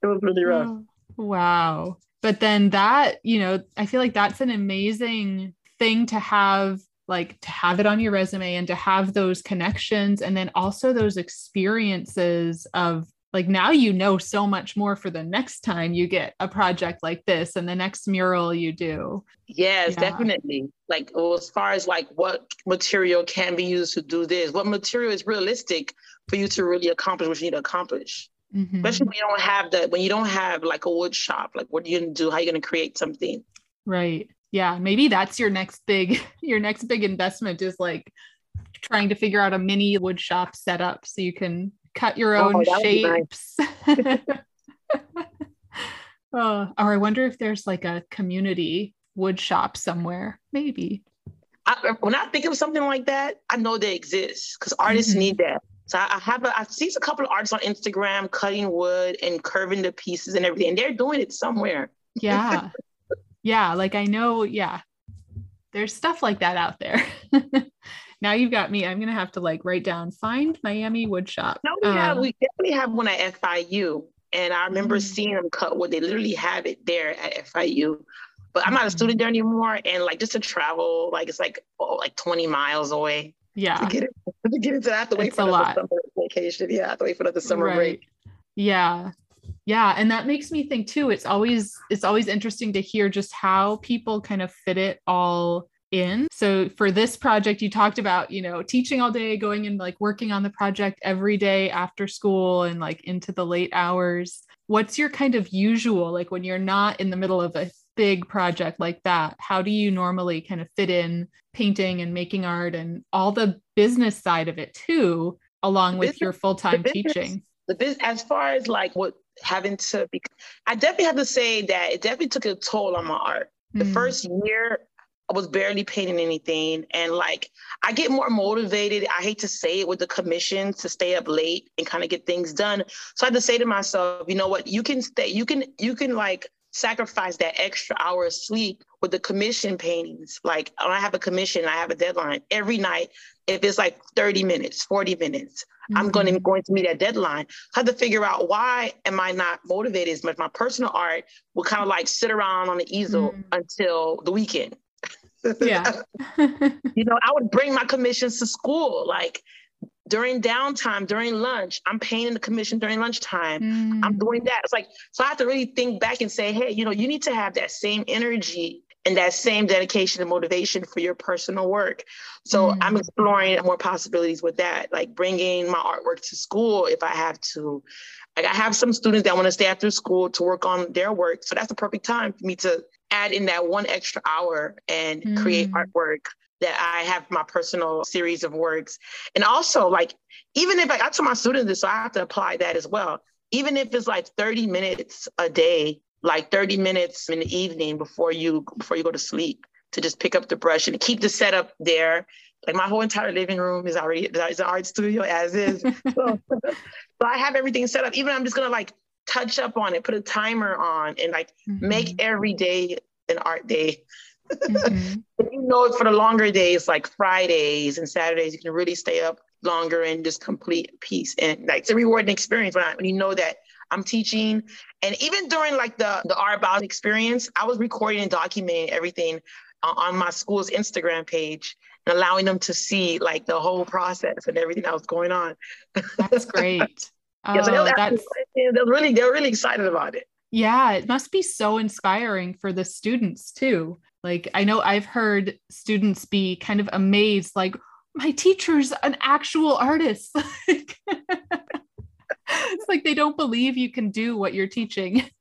was really rough. Oh, wow. But then that, you know, I feel like that's an amazing thing to have like to have it on your resume and to have those connections and then also those experiences of like now you know so much more for the next time you get a project like this and the next mural you do. Yes yeah. definitely. Like as far as like what material can be used to do this what material is realistic for you to really accomplish what you need to accomplish. Mm-hmm. especially when you don't have that when you don't have like a wood shop like what are you gonna do? How are you gonna create something? Right. Yeah maybe that's your next big your next big investment is like trying to figure out a mini wood shop setup so you can cut your oh, own oh, shapes. Nice. oh, or I wonder if there's like a community wood shop somewhere. Maybe. I, when I think of something like that, I know they exist because artists mm-hmm. need that. So I, I have a, I've seen a couple of artists on Instagram cutting wood and curving the pieces and everything. And they're doing it somewhere. Yeah. yeah. Like I know, yeah. There's stuff like that out there. now you've got me. I'm gonna have to like write down find Miami wood shop. No, we um, have we definitely have one at FIU. And I remember mm-hmm. seeing them cut wood. They literally have it there at FIU. But I'm not a student there anymore. And like just to travel, like it's like oh, like 20 miles away. Yeah. To get, it, to get into that, I have to wait it's for the summer vacation. Yeah, I have to wait for the summer right. break. Yeah. Yeah. And that makes me think too, it's always it's always interesting to hear just how people kind of fit it all in. So for this project, you talked about, you know, teaching all day, going and like working on the project every day after school and like into the late hours. What's your kind of usual, like when you're not in the middle of a big project like that, how do you normally kind of fit in painting and making art and all the business side of it too, along with your full time teaching? The business, as far as like what having to be, I definitely have to say that it definitely took a toll on my art. The mm. first year, I was barely painting anything. And like, I get more motivated. I hate to say it with the commission to stay up late and kind of get things done. So I had to say to myself, you know what, you can stay, you can, you can like sacrifice that extra hour of sleep with the commission paintings. Like I have a commission, I have a deadline every night. If it's like 30 minutes, 40 minutes, mm-hmm. I'm going to going to meet that deadline. I had to figure out why am I not motivated as much. My personal art will kind of like sit around on the easel mm-hmm. until the weekend. Yeah. you know, I would bring my commissions to school. Like during downtime, during lunch, I'm painting the commission during lunchtime. Mm. I'm doing that. It's like, so I have to really think back and say, hey, you know, you need to have that same energy and that same dedication and motivation for your personal work. So mm. I'm exploring more possibilities with that, like bringing my artwork to school if I have to. Like I have some students that want to stay after school to work on their work. So that's the perfect time for me to add in that one extra hour and mm. create artwork that I have my personal series of works. And also like, even if I, I told my students this, so I have to apply that as well. Even if it's like 30 minutes a day, like 30 minutes in the evening before you before you go to sleep to just pick up the brush and keep the setup there. Like my whole entire living room is already is an art studio as is. so, so I have everything set up. Even I'm just gonna like touch up on it, put a timer on, and like mm-hmm. make every day an art day. Mm-hmm. you know, for the longer days, like Fridays and Saturdays, you can really stay up longer and just complete piece. And like it's a rewarding experience when, I, when you know that I'm teaching. And even during like the the Art Basel experience, I was recording and documenting everything on my school's Instagram page and allowing them to see like the whole process and everything that was going on. That's great. yeah, so oh, that's... they're really they're really excited about it. Yeah, it must be so inspiring for the students too. Like I know I've heard students be kind of amazed, like my teacher's an actual artist. it's like they don't believe you can do what you're teaching.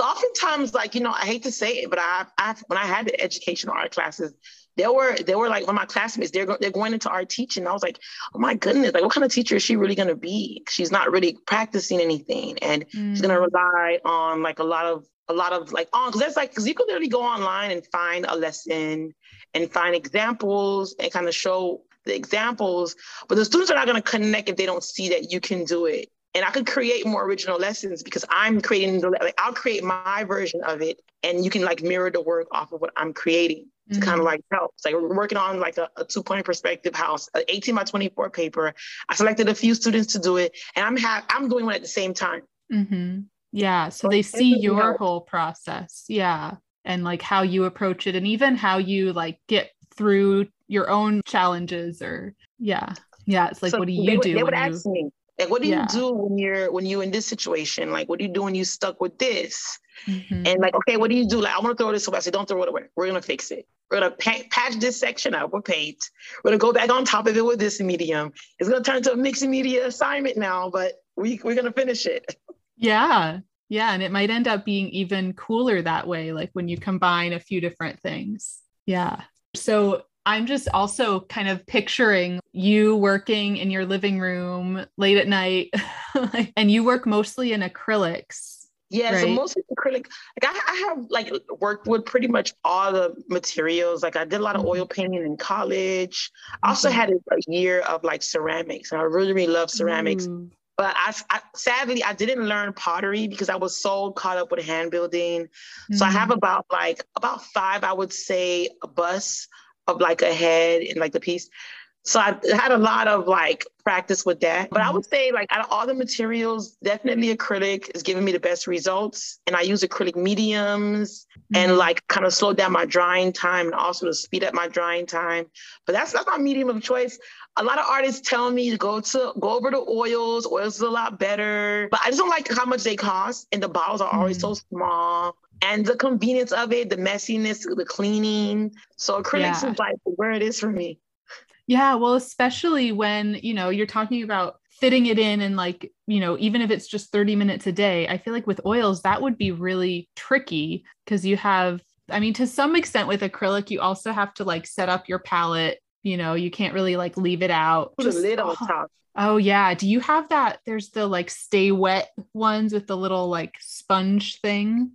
oftentimes, like you know, I hate to say it, but I, I when I had the educational art classes, there were they were like one of my classmates. They're they're going into art teaching. I was like, oh my goodness, like what kind of teacher is she really going to be? She's not really practicing anything, and mm. she's going to rely on like a lot of a lot of like on because that's like because you can literally go online and find a lesson and find examples and kind of show the examples, but the students are not going to connect if they don't see that you can do it. And I could create more original lessons because I'm creating the like I'll create my version of it, and you can like mirror the work off of what I'm creating to mm-hmm. kind of like help. It's like we're working on like a, a two point perspective house, an 18 by 24 paper. I selected a few students to do it, and I'm ha- I'm doing one at the same time. Mm-hmm. Yeah. So, so they see your whole process. Yeah. And like how you approach it and even how you like get through your own challenges or yeah. Yeah. It's like, so what do you do? They would ask you... me, like, what do yeah. you do when you're when you're in this situation? Like, what do you do when you stuck with this? Mm-hmm. And like, okay, what do you do? Like, I want to throw this away. I said, don't throw it away. We're gonna fix it. We're gonna pa- patch this section up with paint. We're gonna go back on top of it with this medium. It's gonna turn into a mixed media assignment now, but we we're gonna finish it. Yeah. Yeah. And it might end up being even cooler that way, like when you combine a few different things. Yeah. So I'm just also kind of picturing you working in your living room late at night, and you work mostly in acrylics. Yeah, right? so mostly acrylic. Like I, I, have like worked with pretty much all the materials. Like I did a lot of mm-hmm. oil painting in college. I also mm-hmm. had a, year of like ceramics, and I really, really love ceramics. Mm. But I, I, sadly I didn't learn pottery because I was so caught up with hand building. Mm-hmm. So I have mm. about like about five, I would say, a bus of like a head and like the piece. So I had a lot of like practice with that. But I would say like out of all the materials, definitely acrylic is giving me the best results. And I use acrylic mediums mm-hmm. and like kind of slow down my drying time and also to speed up my drying time. But that's that's my medium of choice. A lot of artists tell me to go to go over to oils. Oils is a lot better. But I just don't like how much they cost. And the bottles are always mm-hmm. so small and the convenience of it, the messiness, the cleaning. So acrylics yeah. is like where it is for me. Yeah, well, especially when, you know, you're talking about fitting it in and like, you know, even if it's just 30 minutes a day, I feel like with oils that would be really tricky because you have I mean to some extent with acrylic you also have to like set up your palette, you know, you can't really like leave it out. Just, on oh, top. Oh yeah, do you have that there's the like stay wet ones with the little like sponge thing?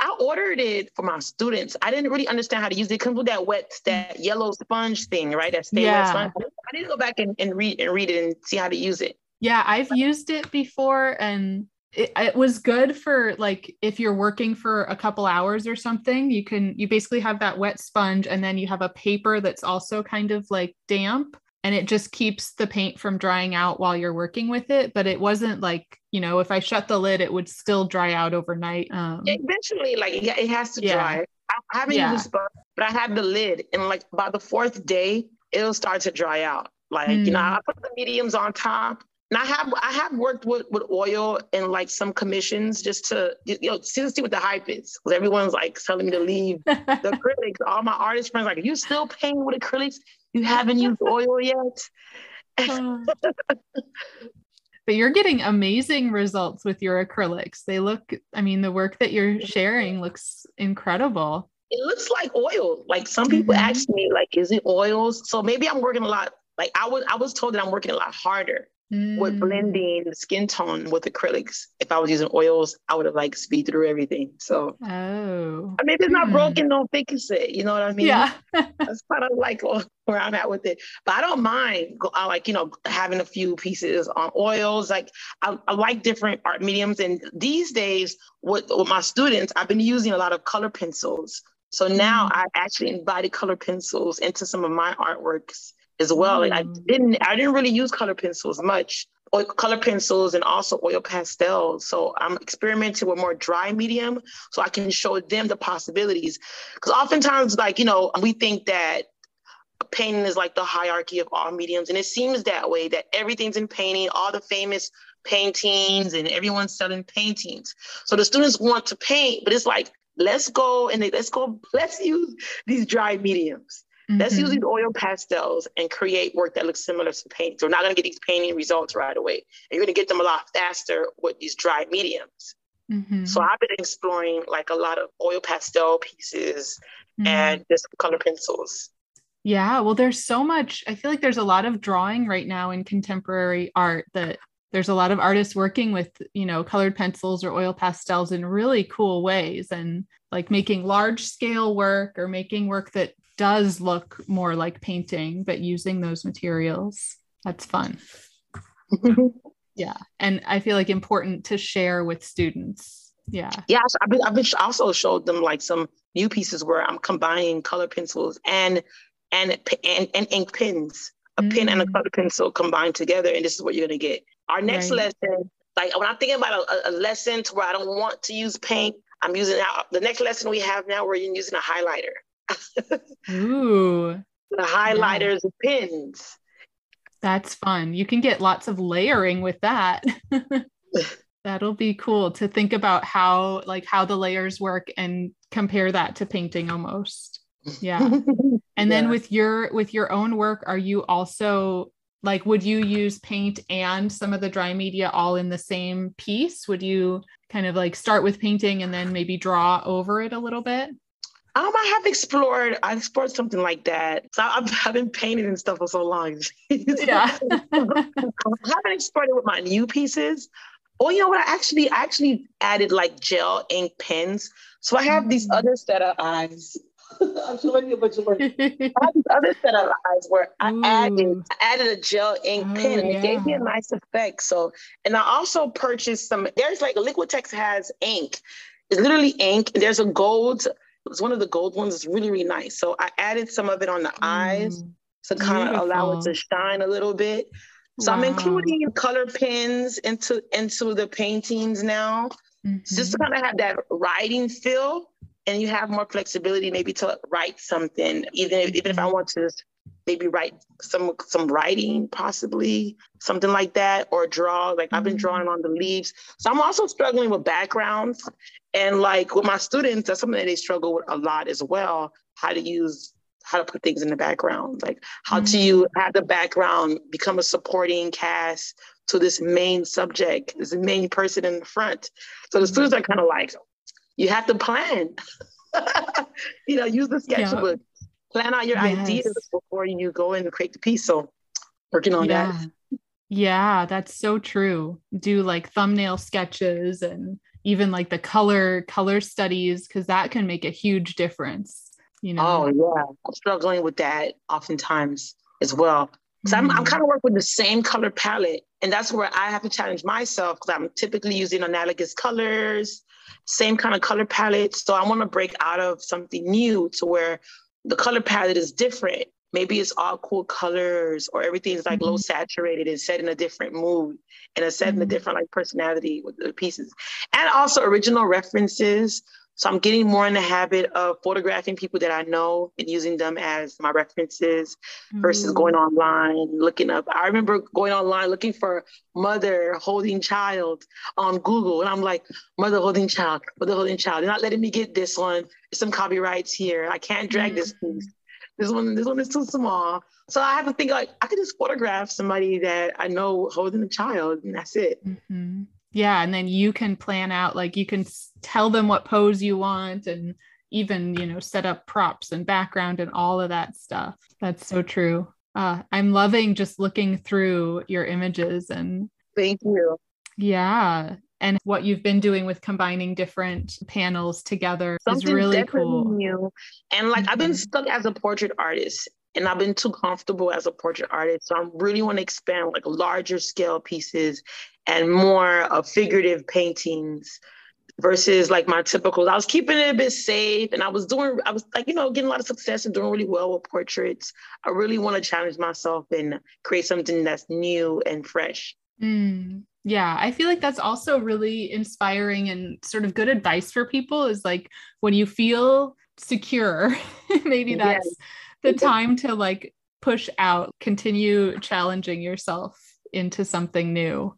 I, ordered it for my students. I didn't really understand how to use it. It comes with that wet, that yellow sponge thing, right? That stay yeah. wet sponge. I need to go back and, and read and read it and see how to use it. Yeah, I've used it before and it, it, was good for like if you're working for a couple hours or something you can you basically have that wet sponge and then you have a paper that's also kind of like damp and it just keeps the paint from drying out while you're working with it but it wasn't like you know if i shut the lid it would still dry out overnight um, eventually like yeah, it has to yeah. dry i haven't yeah. used but i have the lid and like by the fourth day it'll start to dry out like mm. you know mm. i put the mediums on top and I have I have worked with, with oil and like some commissions just to you know see, see what the hype is because everyone's like telling me to leave the acrylics. All my artist friends like, are you still painting with acrylics? You haven't used oil yet. but you're getting amazing results with your acrylics. They look, I mean, the work that you're sharing looks incredible. It looks like oil. Like some people mm-hmm. ask me, like, is it oils? So maybe I'm working a lot. Like I was, I was told that I'm working a lot harder mm. with blending the skin tone with acrylics. If I was using oils, I would have like speed through everything. So oh, I mean, if it's not mm. broken, don't fix it. You know what I mean? Yeah, that's kind of like where I'm at with it. But I don't mind, I like you know, having a few pieces on oils. Like I, I like different art mediums, and these days with, with my students, I've been using a lot of color pencils. So now mm. I actually invited color pencils into some of my artworks as well. Mm. Like I didn't I didn't really use color pencils much. Or color pencils and also oil pastels. So I'm experimenting with more dry medium so I can show them the possibilities. Because oftentimes, like, you know, we think that painting is like the hierarchy of all mediums. And it seems that way that everything's in painting, all the famous paintings and everyone's selling paintings. So the students want to paint, but it's like, let's go and they, let's go, let's use these dry mediums. Mm-hmm. Let's use these oil pastels and create work that looks similar to paint. So we're not going to get these painting results right away. And you're going to get them a lot faster with these dry mediums. Mm-hmm. So I've been exploring like a lot of oil pastel pieces mm-hmm. and just color pencils. Yeah, well, there's so much. I feel like there's a lot of drawing right now in contemporary art that there's a lot of artists working with, you know, colored pencils or oil pastels in really cool ways and like making large scale work or making work that does look more like painting, but using those materials. That's fun. yeah. And I feel like important to share with students. Yeah. Yeah. I've, been, I've been also showed them like some new pieces where I'm combining color pencils and and and, and ink pens, a mm. pen and a mm. color pencil combined together, and this is what you're gonna get. Our next right. lesson, like when I'm thinking about a, a, lesson to where I don't want to use paint, I'm using now the next lesson we have now where you're using a highlighter. Ooh. The highlighters yeah. pins. That's fun. You can get lots of layering with that. That'll be cool to think about how like how the layers work and compare that to painting almost. Yeah. And yeah. then with your with your own work are you also like would you use paint and some of the dry media all in the same piece? Would you kind of like start with painting and then maybe draw over it a little bit? Um, I have explored. I explored something like that. So I've, I've been painting and stuff for so long. yeah, I haven't explored it with my new pieces. Oh, you know what? I actually I actually added like gel ink pens. So I have mm these other set of eyes. I'm showing you a bunch of work. I have these other set of eyes where I Ooh. added I added a gel ink oh, pen and yeah. it gave me a nice effect. So, and I also purchased some. There's like Liquitex has ink. It's literally ink. There's a gold it's one of the gold ones. It's really, really nice. So I added some of it on the mm, eyes to kind of allow it to shine a little bit. So wow. I'm including color pens into into the paintings now, mm-hmm. just to mm-hmm. kind of have that writing feel, and you have more flexibility maybe to write something, even if, even if I mm-hmm. want to maybe write some some writing, possibly something like that, or draw. Like mm-hmm. I've been mm-hmm. drawing on the leaves. So I'm also struggling with backgrounds and like with my students, that's something that they struggle with a lot as well. How to use, how to put things in the background, like how mm-hmm. to you have the background become a supporting cast to this main subject, this main person in the front. So the students are kind of like, you have to plan. you know, use the sketchbook, yeah. plan out your yes. ideas before you go in and create the piece. So working on yeah. that. Yeah, that's so true. Do like thumbnail sketches and even like the color color studies because that can make a huge difference you know oh yeah i'm struggling with that oftentimes as well because mm-hmm. I'm, I'm mm. kind of working with the same color palette and that's where i have to challenge myself because i'm typically using analogous colors same kind of color palette so i want to break out of something new to where the color palette is different maybe it's all cool colors or everything's like mm-hmm. low saturated and set in a different mood and a set mm-hmm. in a mm-hmm. different like personality with the pieces. And also original references. So I'm getting more in the habit of photographing people that I know and using them as my references mm. versus going online, looking up. I remember going online looking for mother holding child on Google. And I'm like, mother holding child, mother holding child. They're not letting me get this one. There's some copyrights here. I can't drag this piece. This one, this one is too small. So I have to think like I could just photograph somebody that I know holding a child and that's it. Mm-hmm. Yeah. And then you can plan out, like, you can tell them what pose you want and even, you know, set up props and background and all of that stuff. That's so true. Uh, I'm loving just looking through your images and thank you. Yeah. And what you've been doing with combining different panels together Something is really cool. New. And like mm-hmm. I've been mm-hmm. stuck as a portrait artist and I've been too comfortable as a portrait artist. So I really want to expand like larger scale pieces and more of figurative paintings versus like my typical. I was keeping it a bit safe and I was doing, I was like, you know, getting a lot of success and doing really well with portraits. I really want to challenge myself and create something that's new and fresh. Mm, yeah, I feel like that's also really inspiring and sort of good advice for people is like when you feel secure, maybe that's yes. the time to like push out, continue challenging yourself into something new.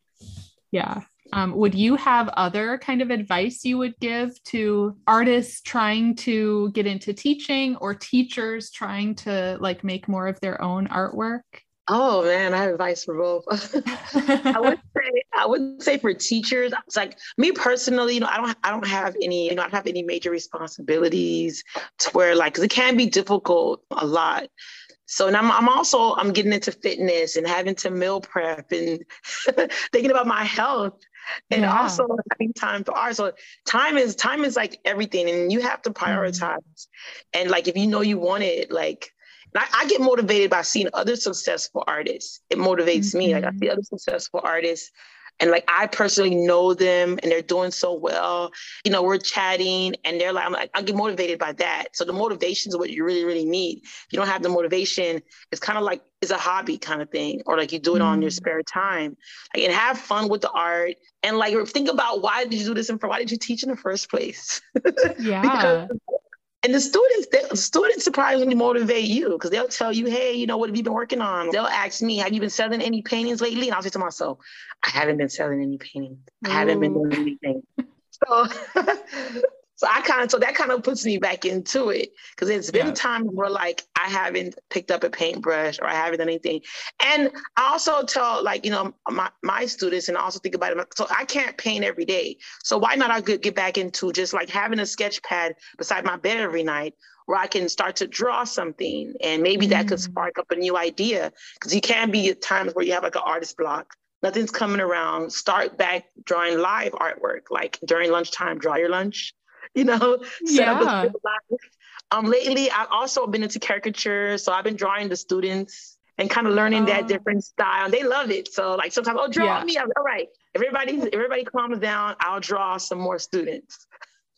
Yeah. Um, would you have other kind of advice you would give to artists trying to get into teaching or teachers trying to like make more of their own artwork? Oh man, I have advice for both. I would say I would say for teachers, it's like me personally, you know, I don't I don't have any, you know, I don't have any major responsibilities to where like it can be difficult a lot. So now I'm, I'm also I'm getting into fitness and having to meal prep and thinking about my health and yeah. also having time for art. So time is time is like everything, and you have to mm-hmm. prioritize. mm And like if you know you want it, like I, I, get motivated by seeing other successful artists. It motivates mm-hmm. me. Like I see other successful artists and like I personally know them and they're doing so well. You know, we're chatting and they're like, I'm like, I get motivated by that. So the motivation is what you really, really need. If you don't have the motivation, it's kind of like it's a hobby kind of thing, or like you do it mm. on your mm. spare time. Like and have fun with the art. And like think about why did you do this and for why did you teach in the first place? Yeah. because and the students, the students surprisingly motivate you because they'll tell you, hey, you know, what have you been working on? They'll ask me, have you been selling any paintings lately? And I'll say to myself, I haven't been selling any paintings. I haven't been doing anything. So So I kind of, so that kind of puts me back into it because it's been yeah. times where like I haven't picked up a paintbrush or I haven't done anything. And I also tell like, you know, my, my students and I also think about it. So I can't paint every day. So why not I could get back into just like having a sketch pad beside my bed every night where I can start to draw something and maybe that could mm. spark up a new idea. Because you can be at times where you have like an artist block nothing's coming around, start back drawing live artwork, like during lunchtime, draw your lunch, you know, set yeah. up a um, lately, I've also been into caricature, so I've been drawing the students and kind of learning that oh. different style. They love it. So like sometimes, oh, draw yeah. me. I'm, all right. Everybody, everybody calms down. I'll draw some more students.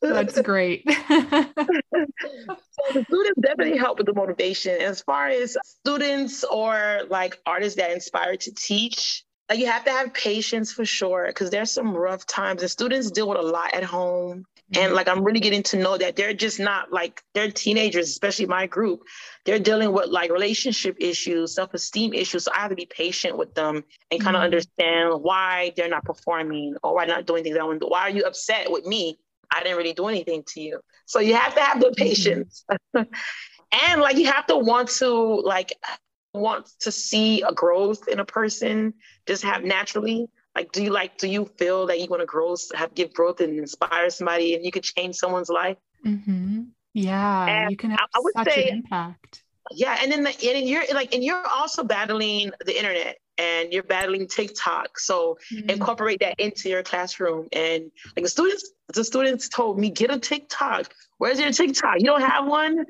That's great. so the students definitely help with the motivation. As far as students or like artists that inspire to teach, like you have to have patience for sure because there's some rough times and students deal with a lot at home and like I'm really getting to know that they're just not like they're teenagers, especially my group. They're dealing with like relationship issues, self-esteem issues. So I have to be patient with them and kind of mm-hmm. understand why they're not performing or why not doing things I want to do. Why are you upset with me? I didn't really do anything to you. So you have to have the mm-hmm. patience. and like you have to want to like want to see a growth in a person just have naturally like, do you like, do you feel that you want to grow, have give growth and inspire somebody and you could change someone's life? Mm-hmm. Yeah. And you can have I, I would say, impact. Yeah. And then, the, and you're like, and you're also battling the internet and you're battling TikTok. So mm-hmm. incorporate that into your classroom. And like the students, the students told me, get a TikTok. Where's your TikTok? You don't have one?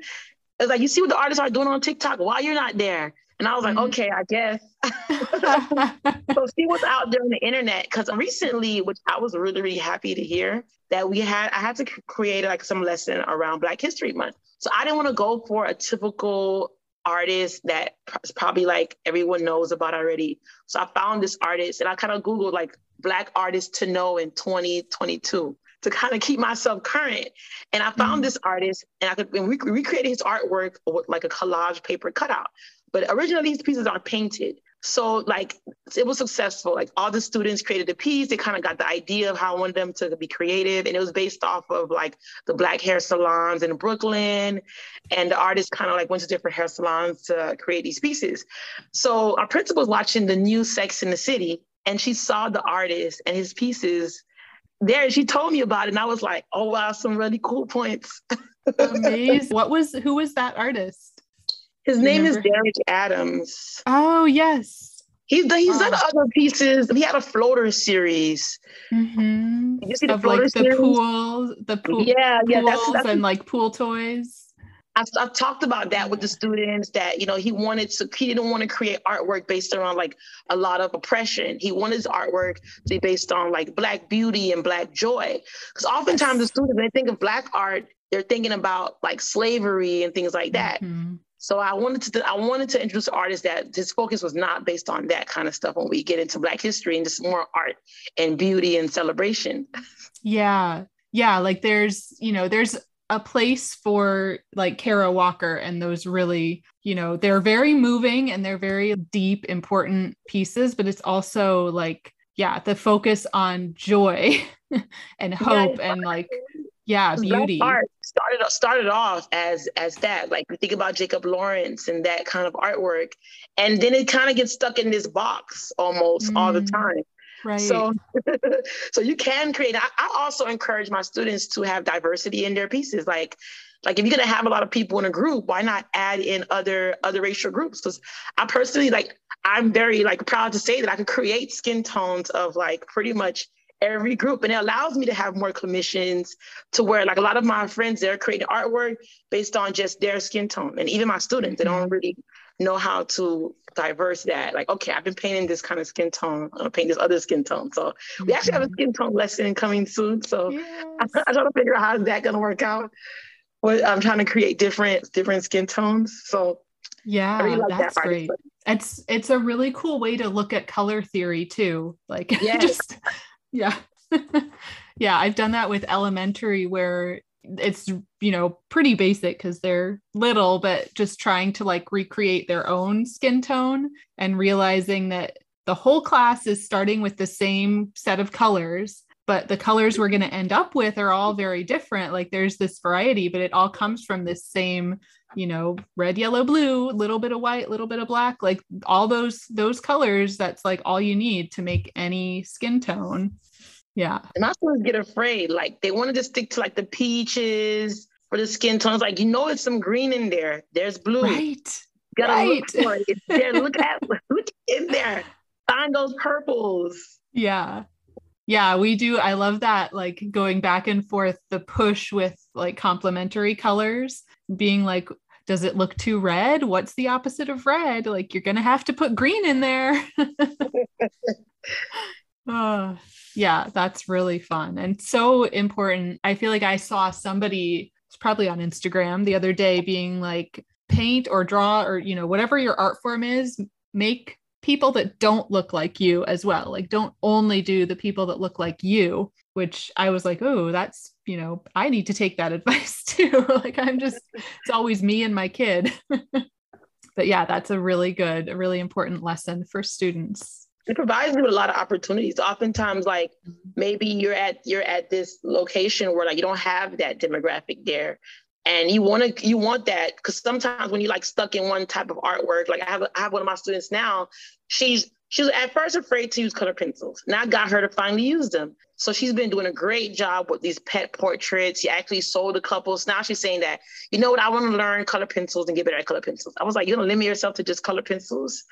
It's like, you see what the artists are doing on TikTok. Why you're not there? And I was like, mm-hmm. okay, I guess. so see what's out there on the internet. Because recently, which I was really, really happy to hear, that we had, I had to create like some lesson around Black History Month. So I didn't want to go for a typical artist that probably like everyone knows about already. So I found this artist and I kind of Googled like black artists to know in 2022 to kind of keep myself current. And I found mm-hmm. this artist and I could and we recreated his artwork with like a collage paper cutout. But originally these pieces are painted. So like it was successful. Like all the students created a piece. They kind of got the idea of how I wanted them to be creative. And it was based off of like the black hair salons in Brooklyn. And the artist kind of like went to different hair salons to create these pieces. So our principal was watching the new Sex in the City and she saw the artist and his pieces there. She told me about it. And I was like, oh wow, some really cool points. Amazing. What was who was that artist? His name Remember? is Derek Adams. Oh yes. He's done, oh. other pieces. He had a floater series. Mm-hmm. You see the of floater like the series? pool, the pool, yeah, yeah, that's, that's, and like pool toys. I've, I've, talked about that with the students that you know he wanted to he didn't want to create artwork based around like a lot of oppression he wanted his artwork to be based on like black beauty and black joy because oftentimes the students when they think of black art they're thinking about like slavery and things like that mm-hmm. So I wanted to I wanted to introduce artists that his focus was not based on that kind of stuff when we get into Black history and just more art and beauty and celebration. Yeah. Yeah. Like there's, you know, there's a place for like Kara Walker and those really, you know, they're very moving and they're very deep, important pieces, but it's also like, yeah, the focus on joy and hope yeah, and like yeah beauty art started started off as as that like we think about jacob lawrence and that kind of artwork and then it kind of gets stuck in this box almost mm. all the mm. time right so so you can create I, I also encourage my students to have diversity in their pieces like like if you're gonna have a lot of people in a group, why not add in other other racial groups? Because I personally like I'm very like proud to say that I can create skin tones of like pretty much every group and it allows me to have more commissions to where like a lot of my friends they're creating artwork based on just their skin tone and even my students they don't mm-hmm. really know how to diverse that like okay i've been painting this kind of skin tone i'm gonna paint this other skin tone so we actually have a mm-hmm. skin tone lesson coming soon so yes. I, I try to figure out how is that gonna work out but i'm trying to create different different skin tones so yeah really like that's that great it's it's a really cool way to look at color theory too like yes. just yeah. yeah, I've done that with elementary where it's you know pretty basic because they're little but just trying to like recreate their own skin tone and realizing that the whole class is starting with the same set of colors but the colors we're going to end up with are all very different like there's this variety but it all comes from this same you know red yellow blue little bit of white little bit of black like all those those colors that's like all you need to make any skin tone yeah. And my students get afraid. Like they wanted to just stick to like the peaches for the skin tones. Like, you know, it's some green in there. There's blue. Right. You gotta right. look for it. It's there. Look at look in there. Find those purples. Yeah. Yeah, we do. I love that, like going back and forth, the push with like complementary colors, being like, does it look too red? What's the opposite of red? Like, you're going to have to put green in there. oh, yeah, that's really fun and so important. I feel like I saw somebody, probably on Instagram the other day, being like, paint or draw or, you know, whatever your art form is, make people that don't look like you as well. Like, don't only do the people that look like you, which I was like, oh, that's, you know, I need to take that advice too. like, I'm just, it's always me and my kid. but yeah, that's a really good, a really important lesson for students it provides you with a lot of opportunities. Oftentimes, like mm-hmm. maybe you're at you're at this location where like you don't have that demographic there, and you want to you want that because sometimes when you're like stuck in one type of artwork, like I have I have one of my students now, she's she was at first afraid to use color pencils. Now I got her to finally use them. So she's been doing a great job with these pet portraits. She actually sold a couple. So now she's saying that, you know what, I want to learn color pencils and get better at color pencils. I was like, you're gonna limit yourself to just color pencils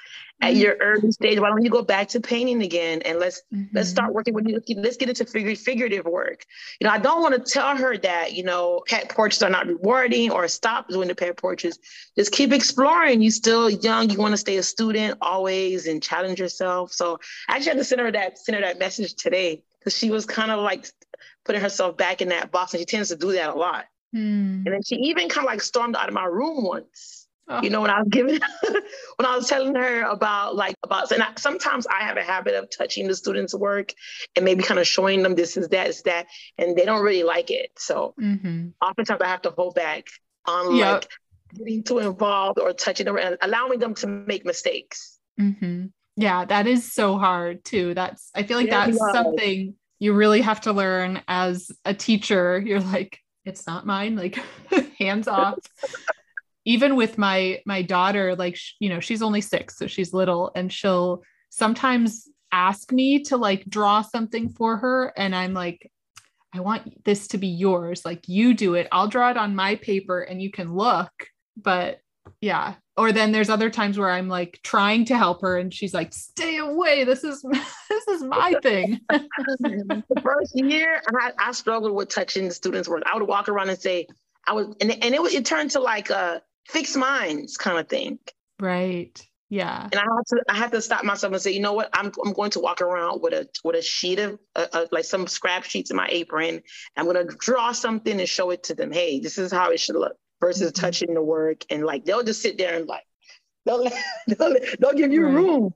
at mm-hmm. your early stage. Why don't you go back to painting again and let's mm-hmm. let's start working with you. Let's get into figure, figurative work. You know, I don't want to tell her that, you know, pet portraits are not rewarding or stop doing the pet portraits. Just keep exploring. You still young, you want to stay a student always and challenge yourself. So I actually had to send her that send her that message today because she was kind of like putting herself back in that box, and she tends to do that a lot. Mm. And then she even kind of like stormed out of my room once Oh. You know, when I was giving, when I was telling her about like about, and I, sometimes I have a habit of touching the students' work and maybe kind of showing them this is that, is that, and they don't really like it. So mm-hmm. oftentimes I have to hold back on yep. like getting too involved or touching them and allowing them to make mistakes. Mm-hmm. Yeah, that is so hard too. That's I feel like yeah, that's something you really have to learn as a teacher. You're like, it's not mine. Like hands off even with my my daughter like you know she's only 6 so she's little and she'll sometimes ask me to like draw something for her and I'm like I want this to be yours like you do it I'll draw it on my paper and you can look but yeah or then there's other times where I'm like trying to help her and she's like stay away this is this is my thing the first year I, I struggled with touching the students work I would walk around and say I was and, and it, it turned to like a fixed minds kind of thing. Right. Yeah. And I had to I had to stop myself and say, you know what? I'm I'm going to walk around with a with a sheet of uh, uh, like some scrap sheets in my apron. I'm going to draw something and show it to them. Hey, this is how it should look. Versus mm-hmm. touching the work and like they'll just sit there and like they'll they'll, they'll give you right. room.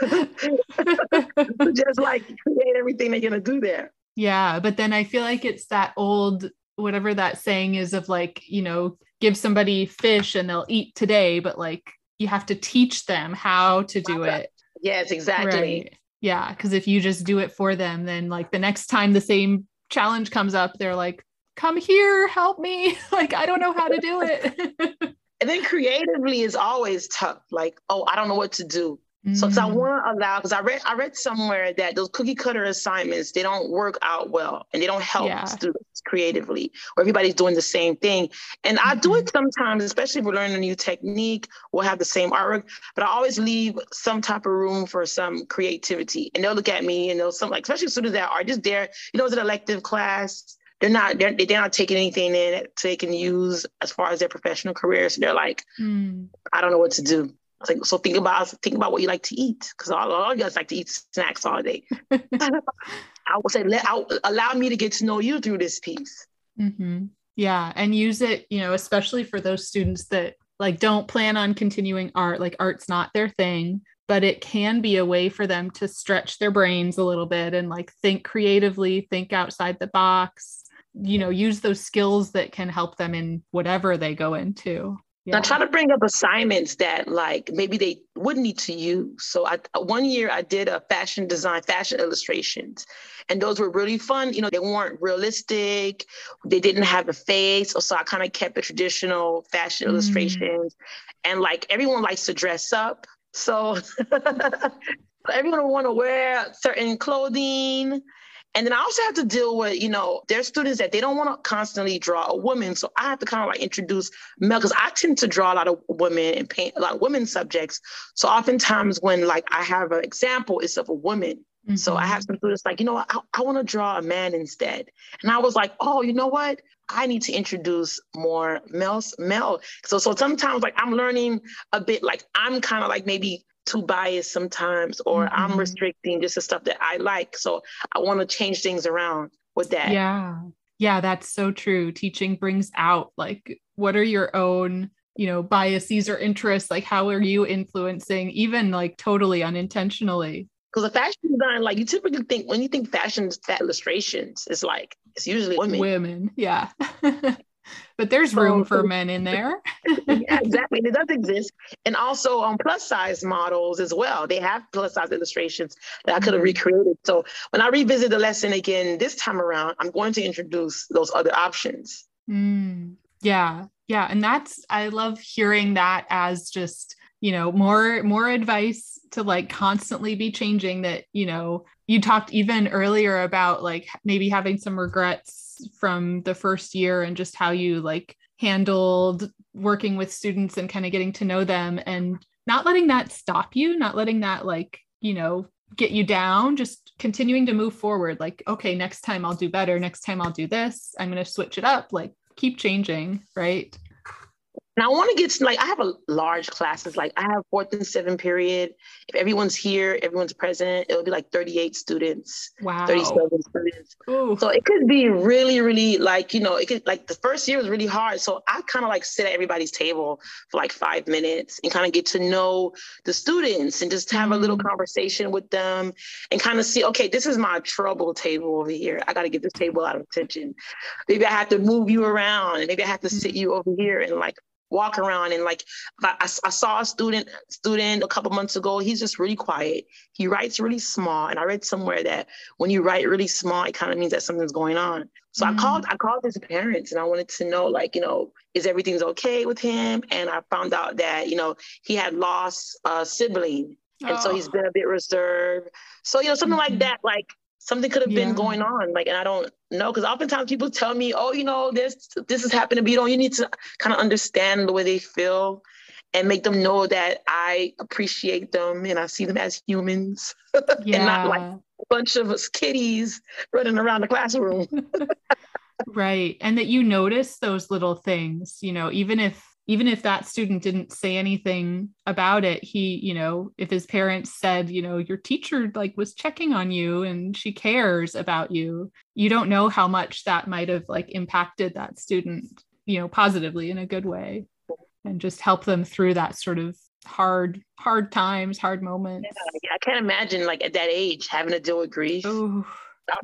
just like create everything they're gonna do there. Yeah, but then I feel like it's that old whatever that saying is of like, you know, give somebody fish and they'll eat today, but like you have to teach them how to do it. Yes, exactly. Right. Yeah. Cause if you just do it for them, then like the next time the same challenge comes up, they're like, come here, help me. like, I don't know how to do it. and then creatively is always tough. Like, oh, I don't know what to do. So, I mm. want to allow because I read I read somewhere that those cookie cutter assignments they don't work out well and they don't help yeah. students creatively or everybody's doing the same thing. And mm-hmm. I do it mm-hmm. sometimes, especially if we're learning a new technique. We'll have the same artwork, but I always leave some type of room for some creativity. And they'll look at me and they'll some like especially students that are just there. You know, it's an elective class. They're not they're, they're not taking anything in it they can use as far as their professional career. So they're like, mm. I don't know what to do. Like, so think about think about what you like to eat, because all, all of us like to eat snacks all day. I would say let out allow me to get to know you through this piece. Mm-hmm. Yeah, and use it, you know, especially for those students that like don't plan on continuing art. Like art's not their thing, but it can be a way for them to stretch their brains a little bit and like think creatively, think outside the box. You know, use those skills that can help them in whatever they go into. Yeah. I try to bring up assignments that like maybe they wouldn't need to use. So I one year I did a fashion design, fashion illustrations, and those were really fun. You know, they weren't realistic. They didn't have a face. So I kind of kept the traditional fashion mm. illustrations, and like everyone likes to dress up. So everyone want to wear certain clothing and then I also have to deal with, you know, there's students that they don't want to constantly draw a woman. So I have to kind of like introduce male because I tend to draw a lot of women and paint a lot of women subjects. So oftentimes when like I have an example, it's of a woman. Mm-hmm. So I have mm-hmm. some students like, you know what, I, I want to draw a man instead. And I was like, oh, you know what? I need to introduce more males, male. So so sometimes like I'm learning a bit like I'm kind of like maybe too biased sometimes, or mm-hmm. I'm restricting just the stuff that I like. So I want to change things around with that. Yeah. Yeah, that's so true. Teaching brings out like what are your own, you know, biases or interests? Like how are you influencing, even like totally unintentionally? Because a fashion design, like you typically think when you think fashion illustrations, it's like it's usually women. Women, yeah. but there's room for men in there. yeah, exactly. It does exist. And also on um, plus size models as well. They have plus size illustrations that I could have mm-hmm. recreated. So when I revisit the lesson again this time around, I'm going to introduce those other options. Mm, yeah. Yeah. And that's, I love hearing that as just, you know, more, more advice to like constantly be changing that, you know, you talked even earlier about like maybe having some regrets from the first year and just how you like handled working with students and kind of getting to know them and not letting that stop you, not letting that like, you know, get you down, just continuing to move forward. Like, okay, next time I'll do better. Next time I'll do this. I'm going to switch it up. Like, keep changing, right? And I want to get to like I have a large classes. Like I have fourth and seventh period. If everyone's here, everyone's present, it'll be like 38 students. Wow. 37 students. Ooh. So it could be really, really like, you know, it could like the first year was really hard. So I kind of like sit at everybody's table for like five minutes and kind of get to know the students and just have a little mm. conversation with them and kind of see, okay, this is my trouble table over here. I got to get this table out of attention. Maybe I have to move you around and maybe I have to sit mm. you over here and like walk around and like I, I, saw a student student a couple months ago. He's just really quiet. He writes really small. And i read somewhere that when you write really small it kind of means that something's going on. So mm-hmm. i called i called his parents and i wanted to know like you know is everything's okay with him? And i found out that you know he had lost a sibling. And oh. so he's been a bit reserved. So you know something mm-hmm. like that like something could have yeah. been going on like and i don't know because oftentimes people tell me oh you know this this is happening but you know you need to kind of understand the way they feel and make them know that i appreciate them and i see them as humans yeah. and not like a bunch of us kitties running around the classroom right and that you notice those little things you know even if even if that student didn't say anything about it he you know if his parents said you know your teacher like was checking on you and she cares about you you don't know how much that might have like impacted that student you know positively in a good way and just help them through that sort of hard hard times hard moments yeah, i can't imagine like at that age having to deal with grief Ooh,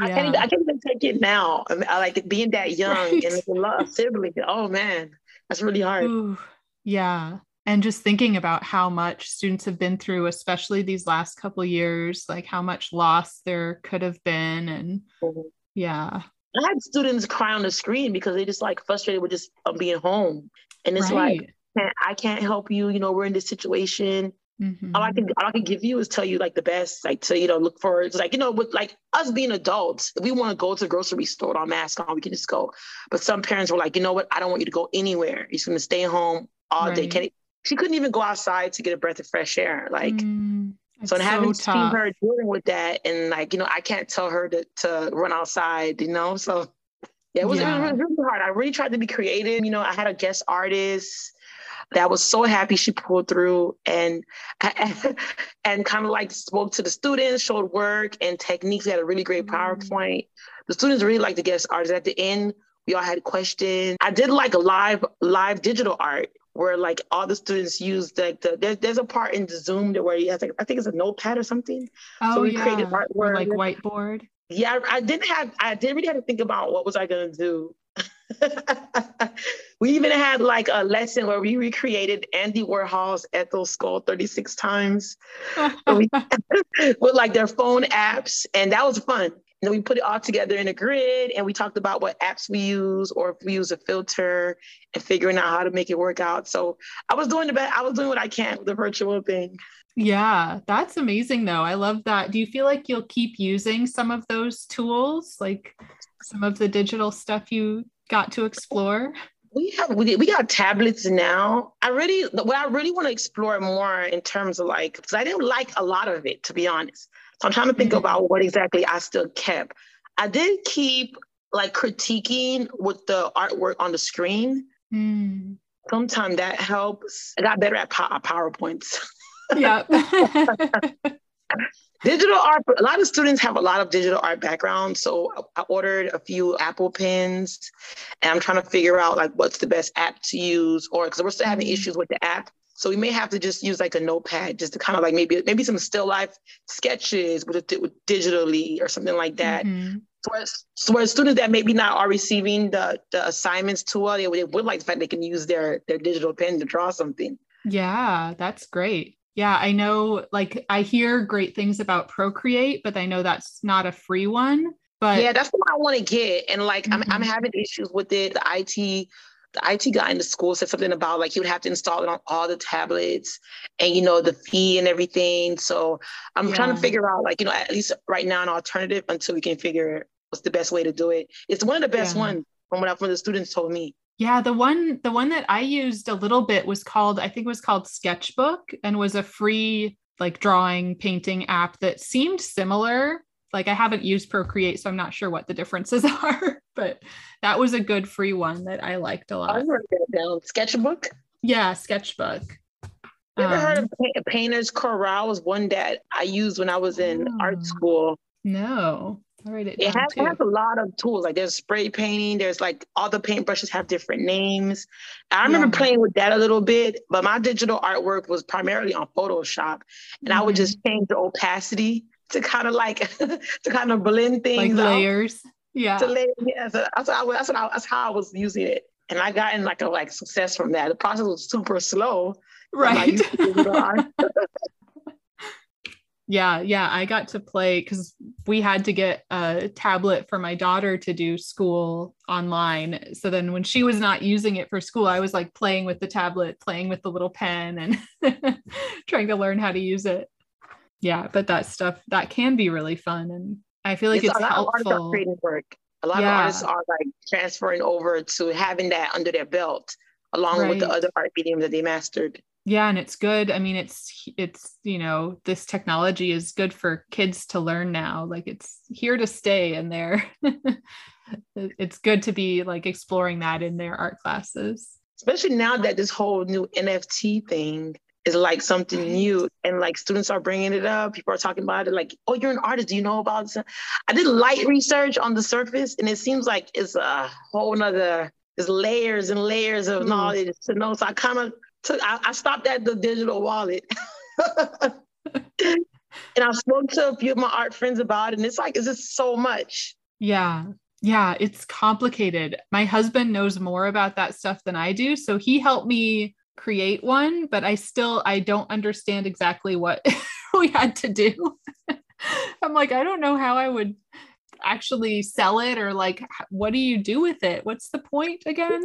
I, yeah. can't even, I can't even take it now. I, like being that young right. and a lot of siblings. Oh man, that's really hard. Ooh, yeah. And just thinking about how much students have been through, especially these last couple years, like how much loss there could have been. And mm-hmm. yeah. I had students cry on the screen because they just like frustrated with just uh, being home. And it's right. like, I can't help you. You know, we're in this situation. Mm-hmm. All I can all I can give you is tell you like the best, like to you know look for it's like you know with like us being adults, if we want to go to the grocery store with our mask on, we can just go. But some parents were like, you know what, I don't want you to go anywhere. You're just gonna stay home all right. day. Can she couldn't even go outside to get a breath of fresh air. Like mm, so, and having so seen her dealing with that, and like you know, I can't tell her to to run outside. You know, so yeah, it was, yeah. it was really hard. I really tried to be creative. You know, I had a guest artist that was so happy she pulled through and and kind of like spoke to the students, showed work and techniques. We had a really great mm-hmm. PowerPoint. The students really liked the guest artist. At the end, we all had questions. I did like a live live digital art where like all the students used like the there's, there's a part in the Zoom where he has like I think it's a notepad or something. Oh, so we yeah. created artwork. Or like whiteboard. Yeah, I didn't have I didn't really have to think about what was I gonna do. we even had like a lesson where we recreated Andy Warhol's Ethel Scull 36 times with like their phone apps. And that was fun. And then we put it all together in a grid and we talked about what apps we use or if we use a filter and figuring out how to make it work out. So I was doing the best, I was doing what I can with the virtual thing. Yeah, that's amazing though. I love that. Do you feel like you'll keep using some of those tools, like some of the digital stuff you got to explore? We have we, we got tablets now. I really what I really want to explore more in terms of like because I didn't like a lot of it to be honest. So I'm trying to think mm-hmm. about what exactly I still kept. I did keep like critiquing with the artwork on the screen. Mm. Sometimes that helps. I got better at PowerPoints. Yeah. digital art, a lot of students have a lot of digital art background. So I ordered a few Apple pens and I'm trying to figure out like what's the best app to use or because we're still having mm-hmm. issues with the app. So we may have to just use like a notepad just to kind of like maybe maybe some still life sketches with, with digitally or something like that. Mm-hmm. So, as students that maybe not are receiving the, the assignments too well, they, they would like the fact they can use their their digital pen to draw something. Yeah, that's great. Yeah, I know like I hear great things about Procreate, but I know that's not a free one. But yeah, that's what I want to get. And like mm-hmm. I'm I'm mm-hmm. having issues with it. The IT the IT guy in the school said something about like he would have to install it on all the tablets and you know the fee and everything. So I'm yeah. trying to figure out like you know at least right now an alternative until we can figure what's the best way to do it. It's one of the best yeah. ones from what from the students told me. Yeah, the one the one that I used a little bit was called I think it was called Sketchbook and was a free like drawing painting app that seemed similar. Like I haven't used Procreate so I'm not sure what the differences are, but that was a good free one that I liked a lot. I wrote that down. Sketchbook. Yeah, sketchbook. You ever um, heard of Painter's Corel? Was one that I used when I was in oh, art school. No. All right. It, has, it has a lot of tools. Like there's spray painting. There's like all the paintbrushes have different names. I remember yeah. playing with that a little bit, but my digital artwork was primarily on Photoshop, and mm-hmm. I would just mm-hmm. change the opacity to kind of like to kind of blend things like layers. Out. Yeah. To lay, yeah. So that's, what I, that's, what I, that's how I was using it, and I got in like a like success from that. The process was super slow. Right. yeah yeah i got to play because we had to get a tablet for my daughter to do school online. So then when she was not using it for school i was like playing with the tablet playing with the little pen and trying to learn how to use it. Yeah but that stuff that can be really fun and i feel like it's, it's helpful. creating work. A lot yeah. of artists are like transferring over to having that under their belt along right. with the other art medium that they mastered yeah and it's good. I mean it's it's you know this technology is good for kids to learn now. Like it's here to stay and there. It's good to be like exploring that in their art classes. Especially now that this whole new nft thing is like something new and like students are bringing it up people are talking about it like oh you're an artist. Do you know about this? I did light research on the surface and it seems like it's a whole nother there's layers and layers of mm. knowledge to know. So i kind of took I, I stopped at the digital wallet. and I spoke to a few of my art friends about it, and it's like, it's just so much? Yeah. Yeah, it's complicated. My husband knows more about that stuff than I do. So he helped me create one, but I still I don't understand exactly what we had to do. I'm like, I don't know how I would actually sell it or like what do you do with it? What's the point again?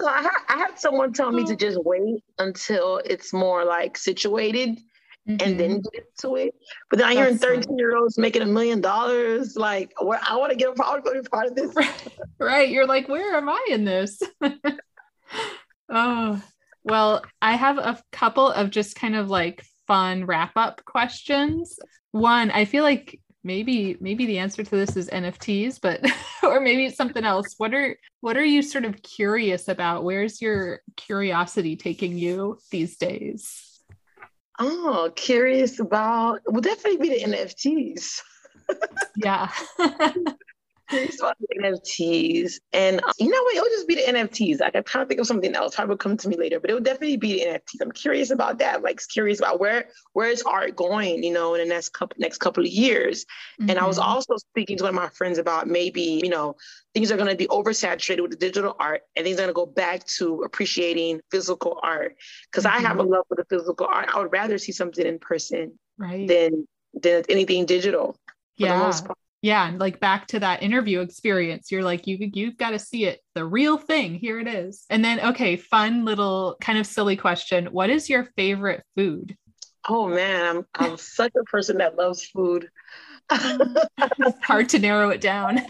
Like I, ha- I had someone tell me to oh. just wait until it's more like situated mm-hmm. and then mm-hmm. get into it. But then I hear 13 year olds making a million dollars. Like, where I want to get a part, be part of this. Right. You're like, where am I in this? oh, well, I have a couple of just kind of like fun wrap up questions. One, I feel like maybe maybe the answer to this is nfts but or maybe it's something else. What are what are you sort of curious about? Where's your curiosity taking you these days? Oh curious about well definitely be the nfts yeah NFTs. And um, you know what? It would just be the NFTs. Like, I kind of think of something else. Probably come to me later, but it would definitely be the NFTs. I'm curious about that. Like, curious about where where is art going? You know, in the next couple next couple of years. Mm-hmm. And I was mm-hmm. also speaking to one of my friends about maybe you know things are going to be oversaturated with the digital art, and things are going to go back to appreciating physical art. Because mm-hmm. I have a mm-hmm. love for the physical art. I would rather see something in person right. than than anything digital. Yeah yeah and like back to that interview experience you're like you you've got to see it the real thing here it is and then okay fun little kind of silly question what is your favorite food oh man i'm i'm such a person that loves food hard to narrow it down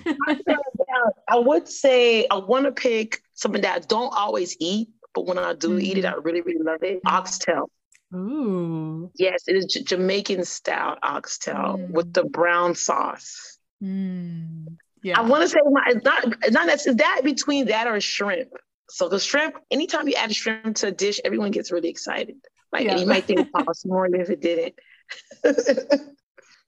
i would say i want to pick something that i don't always eat but when i do mm. eat it i mm. really really love it oxtail Ooh. Yes, it is J- Jamaican style oxtail mm. with the brown sauce. Mm, yeah. I want to say it's not it's not it's that between that or shrimp. So the shrimp, anytime you add shrimp to a dish, everyone gets really excited. Like yeah. you might think it costs more than if it didn't.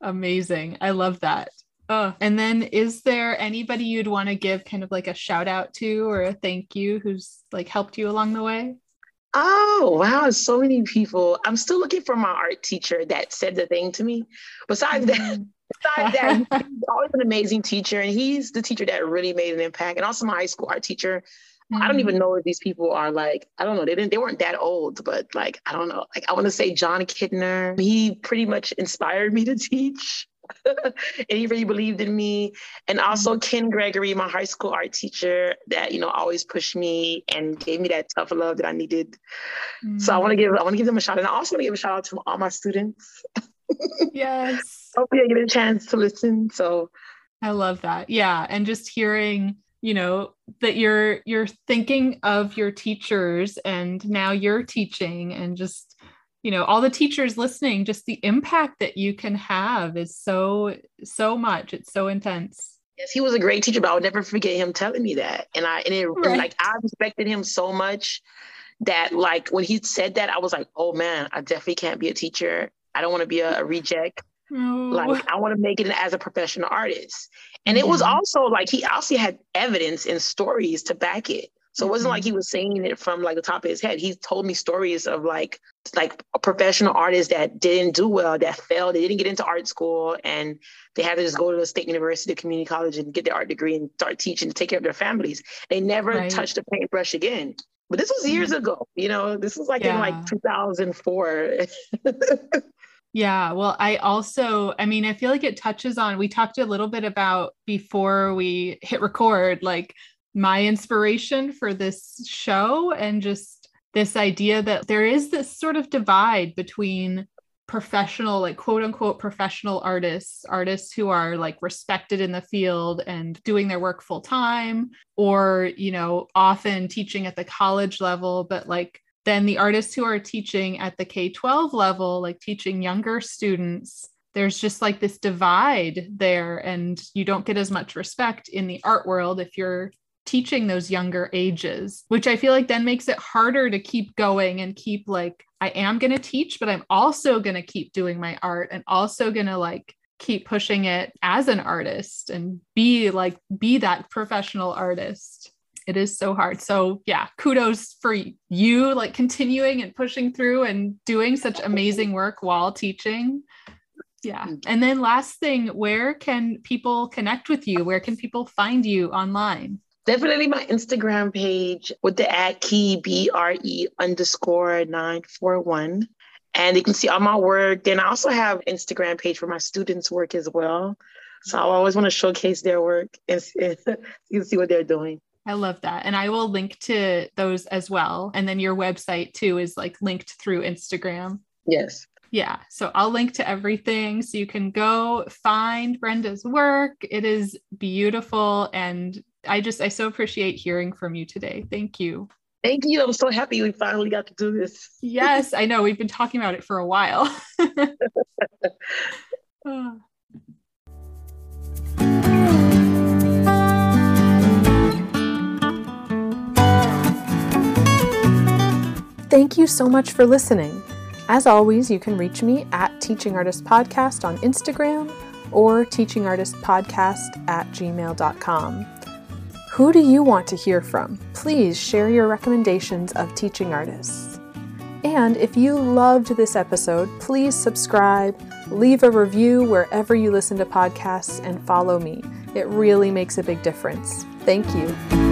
Amazing. I love that. Oh, and then is there anybody you'd want to give kind of like a shout out to or a thank you who's like helped you along the way? Oh, wow. So many people. I'm still looking for my art teacher that said the thing to me. Besides mm-hmm. that, besides that, he's always an amazing teacher, and he's the teacher that really made an impact. And also my high school art teacher. Mm-hmm. I don't even mm. know if these people are like, I don't know, they didn't they weren't that old, but like, I don't know. Like I want to say John Kidner. He pretty much inspired me to teach. and he really believed in me. And also mm-hmm. Ken Gregory, my high school art teacher, that you know always pushed me and gave me that tough love that I needed. Mm-hmm. So I want to give I want to give them a shout, and I also want to give a shout out to all my students. yes. Hopefully, I get a chance to listen. So I love that. Yeah, and just hearing you know that you're you're thinking of your teachers and now you're teaching and just you know all the teachers listening just the impact that you can have is so so much it's so intense Yes, he was a great teacher, but I would never forget him telling me that. And I and, it, right. and like I respected him so much that like when he said that, I was like, oh man, I definitely can't be a teacher. I don't want to be a, a reject. No. Like I want to make it as a professional artist. And mm-hmm. it was also like he also had evidence and stories to back it. So it wasn't mm-hmm. like he was saying it from like the top of his head. He told me stories of like like professional artists that didn't do well, that failed, they didn't get into art school, and they had to just go to the state university, community college, and get their art degree and start teaching to take care of their families. They never right. touched a paintbrush again. But this was years mm-hmm. ago. You know, this was like yeah. in like 2004. Yeah, well, I also, I mean, I feel like it touches on, we talked a little bit about before we hit record, like my inspiration for this show and just this idea that there is this sort of divide between professional like quote unquote professional artists artists who are like respected in the field and doing their work full time or you know often teaching at the college level but like then the artists who are teaching at the K-12 level like teaching younger students there's just like this divide there and you don't get as much respect in the art world if you're teaching those younger ages, which I feel like then makes it harder to keep going and keep like, I am going to teach, but I'm also going to keep doing my art and also going to like keep pushing it as an artist and be like, be that professional artist. It is so hard. So, yeah, kudos for you, like continuing and pushing through and doing such amazing work while teaching. Yeah. Mm-hmm. And then, last thing, where can people connect with you? Where can people find you online? Definitely my Instagram page with the at key B R E underscore 941. And you can see all my work. Then I also have Instagram page for my students' work as well. So I always want to showcase their work and, and you can see what they're doing. I love that. And I will link to those as well. And then your website too is like linked through Instagram. Yes. Yeah. So I'll link to everything so you can go find Brenda's work. It is beautiful and I just, I so appreciate hearing from you today. Thank you. Thank you. I'm so happy we finally got to do this. yes, I know. We've been talking about it for a while. Ah. Thank you so much for listening. As always, you can reach me at Teaching Artist Podcast on Instagram or teachingartistpodcast at gmail.com. Who do you want to hear from? Please share your recommendations of teaching artists. And if you loved this episode, please subscribe, leave a review wherever you listen to podcasts, and follow me. It really makes a big difference. Thank you.